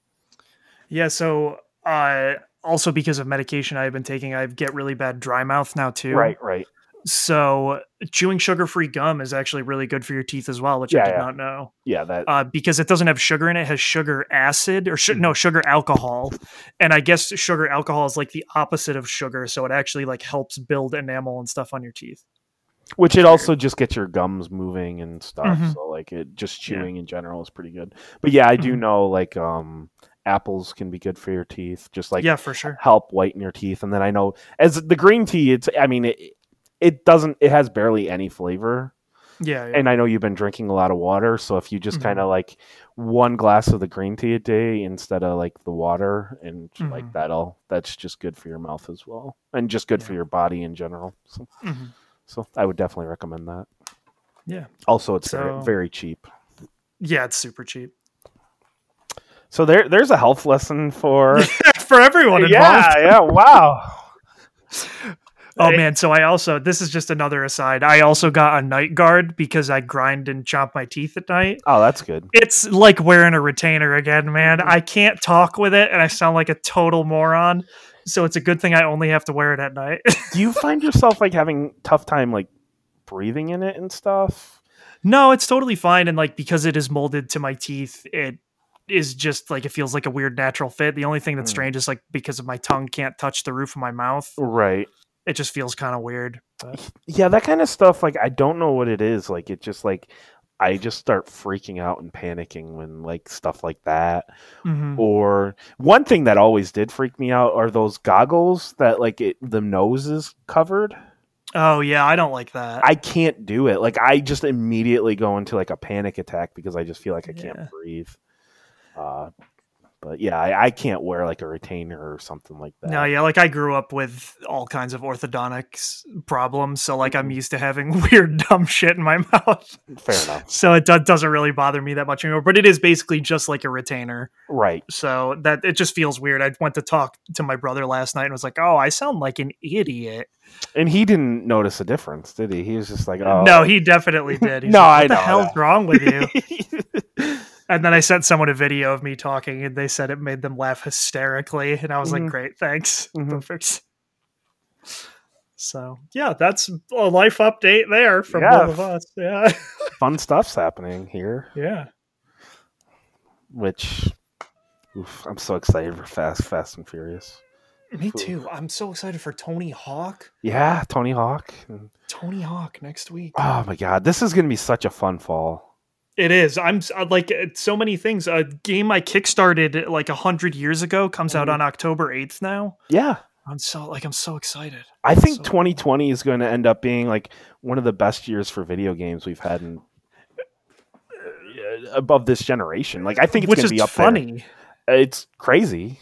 Yeah, so uh also because of medication I've been taking, I get really bad dry mouth now too. Right, right. So chewing sugar-free gum is actually really good for your teeth as well, which I did yeah. not know. Yeah, that uh, because it doesn't have sugar in it, it has sugar acid or Mm-hmm. no sugar alcohol, and I guess sugar alcohol is like the opposite of sugar, so it actually like helps build enamel and stuff on your teeth. which it also just gets your gums moving and stuff. Mhm. So like it just Yeah. chewing in general is pretty good. But yeah, I do Mhm. know like um apples can be good for your teeth, just like yeah, for sure. help whiten your teeth. And then I know as the green tea, it's I mean it it doesn't it has barely any flavor. Yeah, yeah. And I know you've been drinking a lot of water, so if you just Mhm. kind of like one glass of the green tea a day instead of like the water, and like Mhm. that'll that's just good for your mouth as well, and just good for your body in general. So, Mhm. so I would definitely recommend that. Yeah. Also, it's So- very, very cheap. yeah, it's super cheap So there, there's a health lesson for for everyone involved. yeah, yeah. Wow. Oh man, so I also this is just another aside. I also got a night guard because I grind and chop my teeth at night. Oh, that's good. It's like wearing a retainer again, man. I can't talk with it and I sound like a total moron. So it's a good thing I only have to wear it at night. Do you find yourself like having tough time like breathing in it and stuff? no, it's totally fine and like because it is molded to my teeth, it is just like it feels like a weird natural fit. The only thing that's Mm. strange is like because of my tongue can't touch the roof of my mouth, Right. It just feels kind of weird. But Yeah, that kind of stuff. Like, I don't know what it is. Like, it just like I just start freaking out and panicking when like stuff like that. Mhm. Or one thing that always did freak me out are those goggles that like it the nose is covered. Oh yeah, I don't like that. I can't do it. Like I just immediately go into like a panic attack because I just feel like I can't Yeah. breathe. Uh, but yeah, I, I can't wear like a retainer or something like that. No, yeah, like I grew up with all kinds of orthodontics problems, so like I'm Mhm. used to having weird dumb shit in my mouth. Fair enough. So it do- doesn't really bother me that much anymore, but it is basically just like a retainer. Right. So that it just feels weird. I went to talk to my brother last night and was like, "Oh, I sound like an idiot." And he didn't notice a difference, did he? He was just like, "Oh, No, he definitely did. He's No, like, I what the know hell's that." wrong with you? And then I sent someone a video of me talking, and they said it made them laugh hysterically, and I was Mhm. like, "Great, thanks, Mhm. perfect." So yeah, that's a life update there from Yeah. both of us. Yeah, Fun stuff's happening here, yeah. which oof, I'm so excited for Fast, Fast and Furious. Me too. I'm so excited for Tony Hawk. Yeah, Tony Hawk. Tony Hawk next week. Oh my god, this is gonna be such a fun fall. It is. I'm like so many things. A game I kickstarted like a hundred years ago comes out mm-hmm. on October eighth now. Yeah, I'm so like I'm so excited. I think so 2020 is going to end up being like one of the best years for video games we've had in uh, above this generation. Like I think it's going to be up funny. There. It's crazy.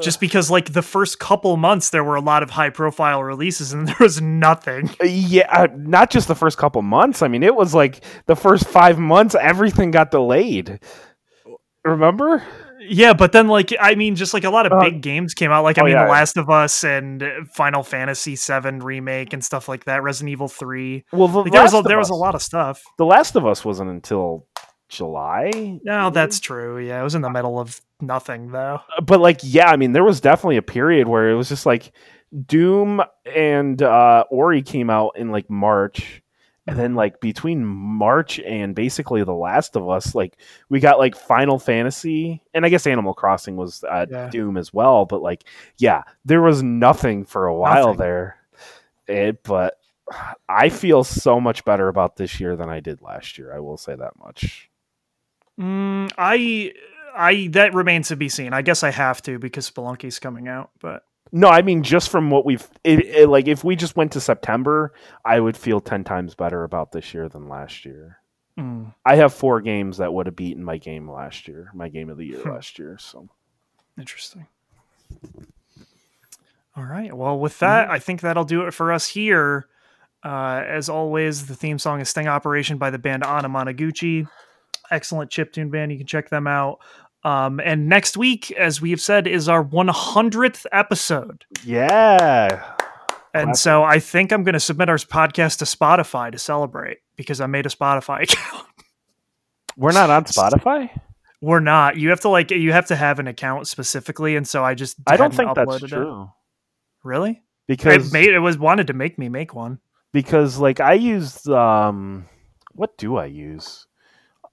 Just because like the first couple months there were a lot of high profile releases and there was nothing. Uh, yeah, uh, not just the first couple months. I mean, it was like the first 5 months everything got delayed. Remember? Yeah, but then like I mean, just like a lot of uh, big games came out. Like I oh, mean, yeah, The Last of Us and Final Fantasy VII remake and stuff like that. Resident Evil Three. Well, the like, there was a, there was a lot of stuff. The Last of Us wasn't until July. No, that's true. Yeah, it was in the middle of nothing though. Uh, but like, yeah, I mean, there was definitely a period where it was just like Doom and uh, Ori came out in like March and then like between March and basically The Last of Us, like we got like Final Fantasy, and I guess Animal Crossing was uh, yeah. Doom as well. But like, yeah, there was nothing for a while nothing. there. It, but I feel so much better about this year than I did last year. I will say that much. Mm, I, I that remains to be seen. I guess I have to because Spelunky's coming out, but no, I mean just from what we've it, it, like if we just went to September, I would feel ten times better about this year than last year. Mm. I have four games that would have beaten my game last year, my game of the year hmm. last year. So interesting. All right. Well, with that, mm-hmm. I think that'll do it for us here. Uh, as always, the theme song is Sting Operation by the band Anamanaguchi. Excellent chip tune band. You can check them out. Um, and next week, as we have said, is our 100th episode. Yeah. And Classic. so I think I'm going to submit our podcast to Spotify to celebrate because I made a Spotify account. We're not on Spotify? We're not. You have to like you have to have an account specifically and so I just I don't think that's true. It. Really? Because it made it was wanted to make me make one. Because like I use um what do I use?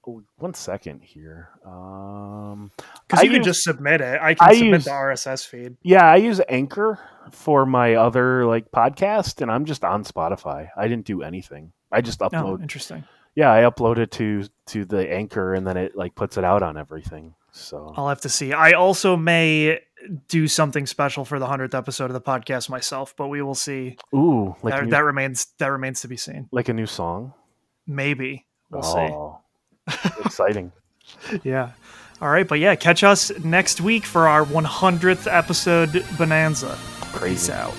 One second here. Um, because you use, can just submit it. I can I submit use, the RSS feed. Yeah, I use Anchor for my other like podcast, and I'm just on Spotify. I didn't do anything. I just oh, upload. Oh, interesting. Yeah, I upload it to to the Anchor, and then it like puts it out on everything. So I'll have to see. I also may do something special for the hundredth episode of the podcast myself, but we will see. Ooh, like that, new, that remains that remains to be seen. Like a new song, maybe. We'll oh. see. Exciting. yeah. All right, but yeah, catch us next week for our 100th episode bonanza. Crazy Peace out.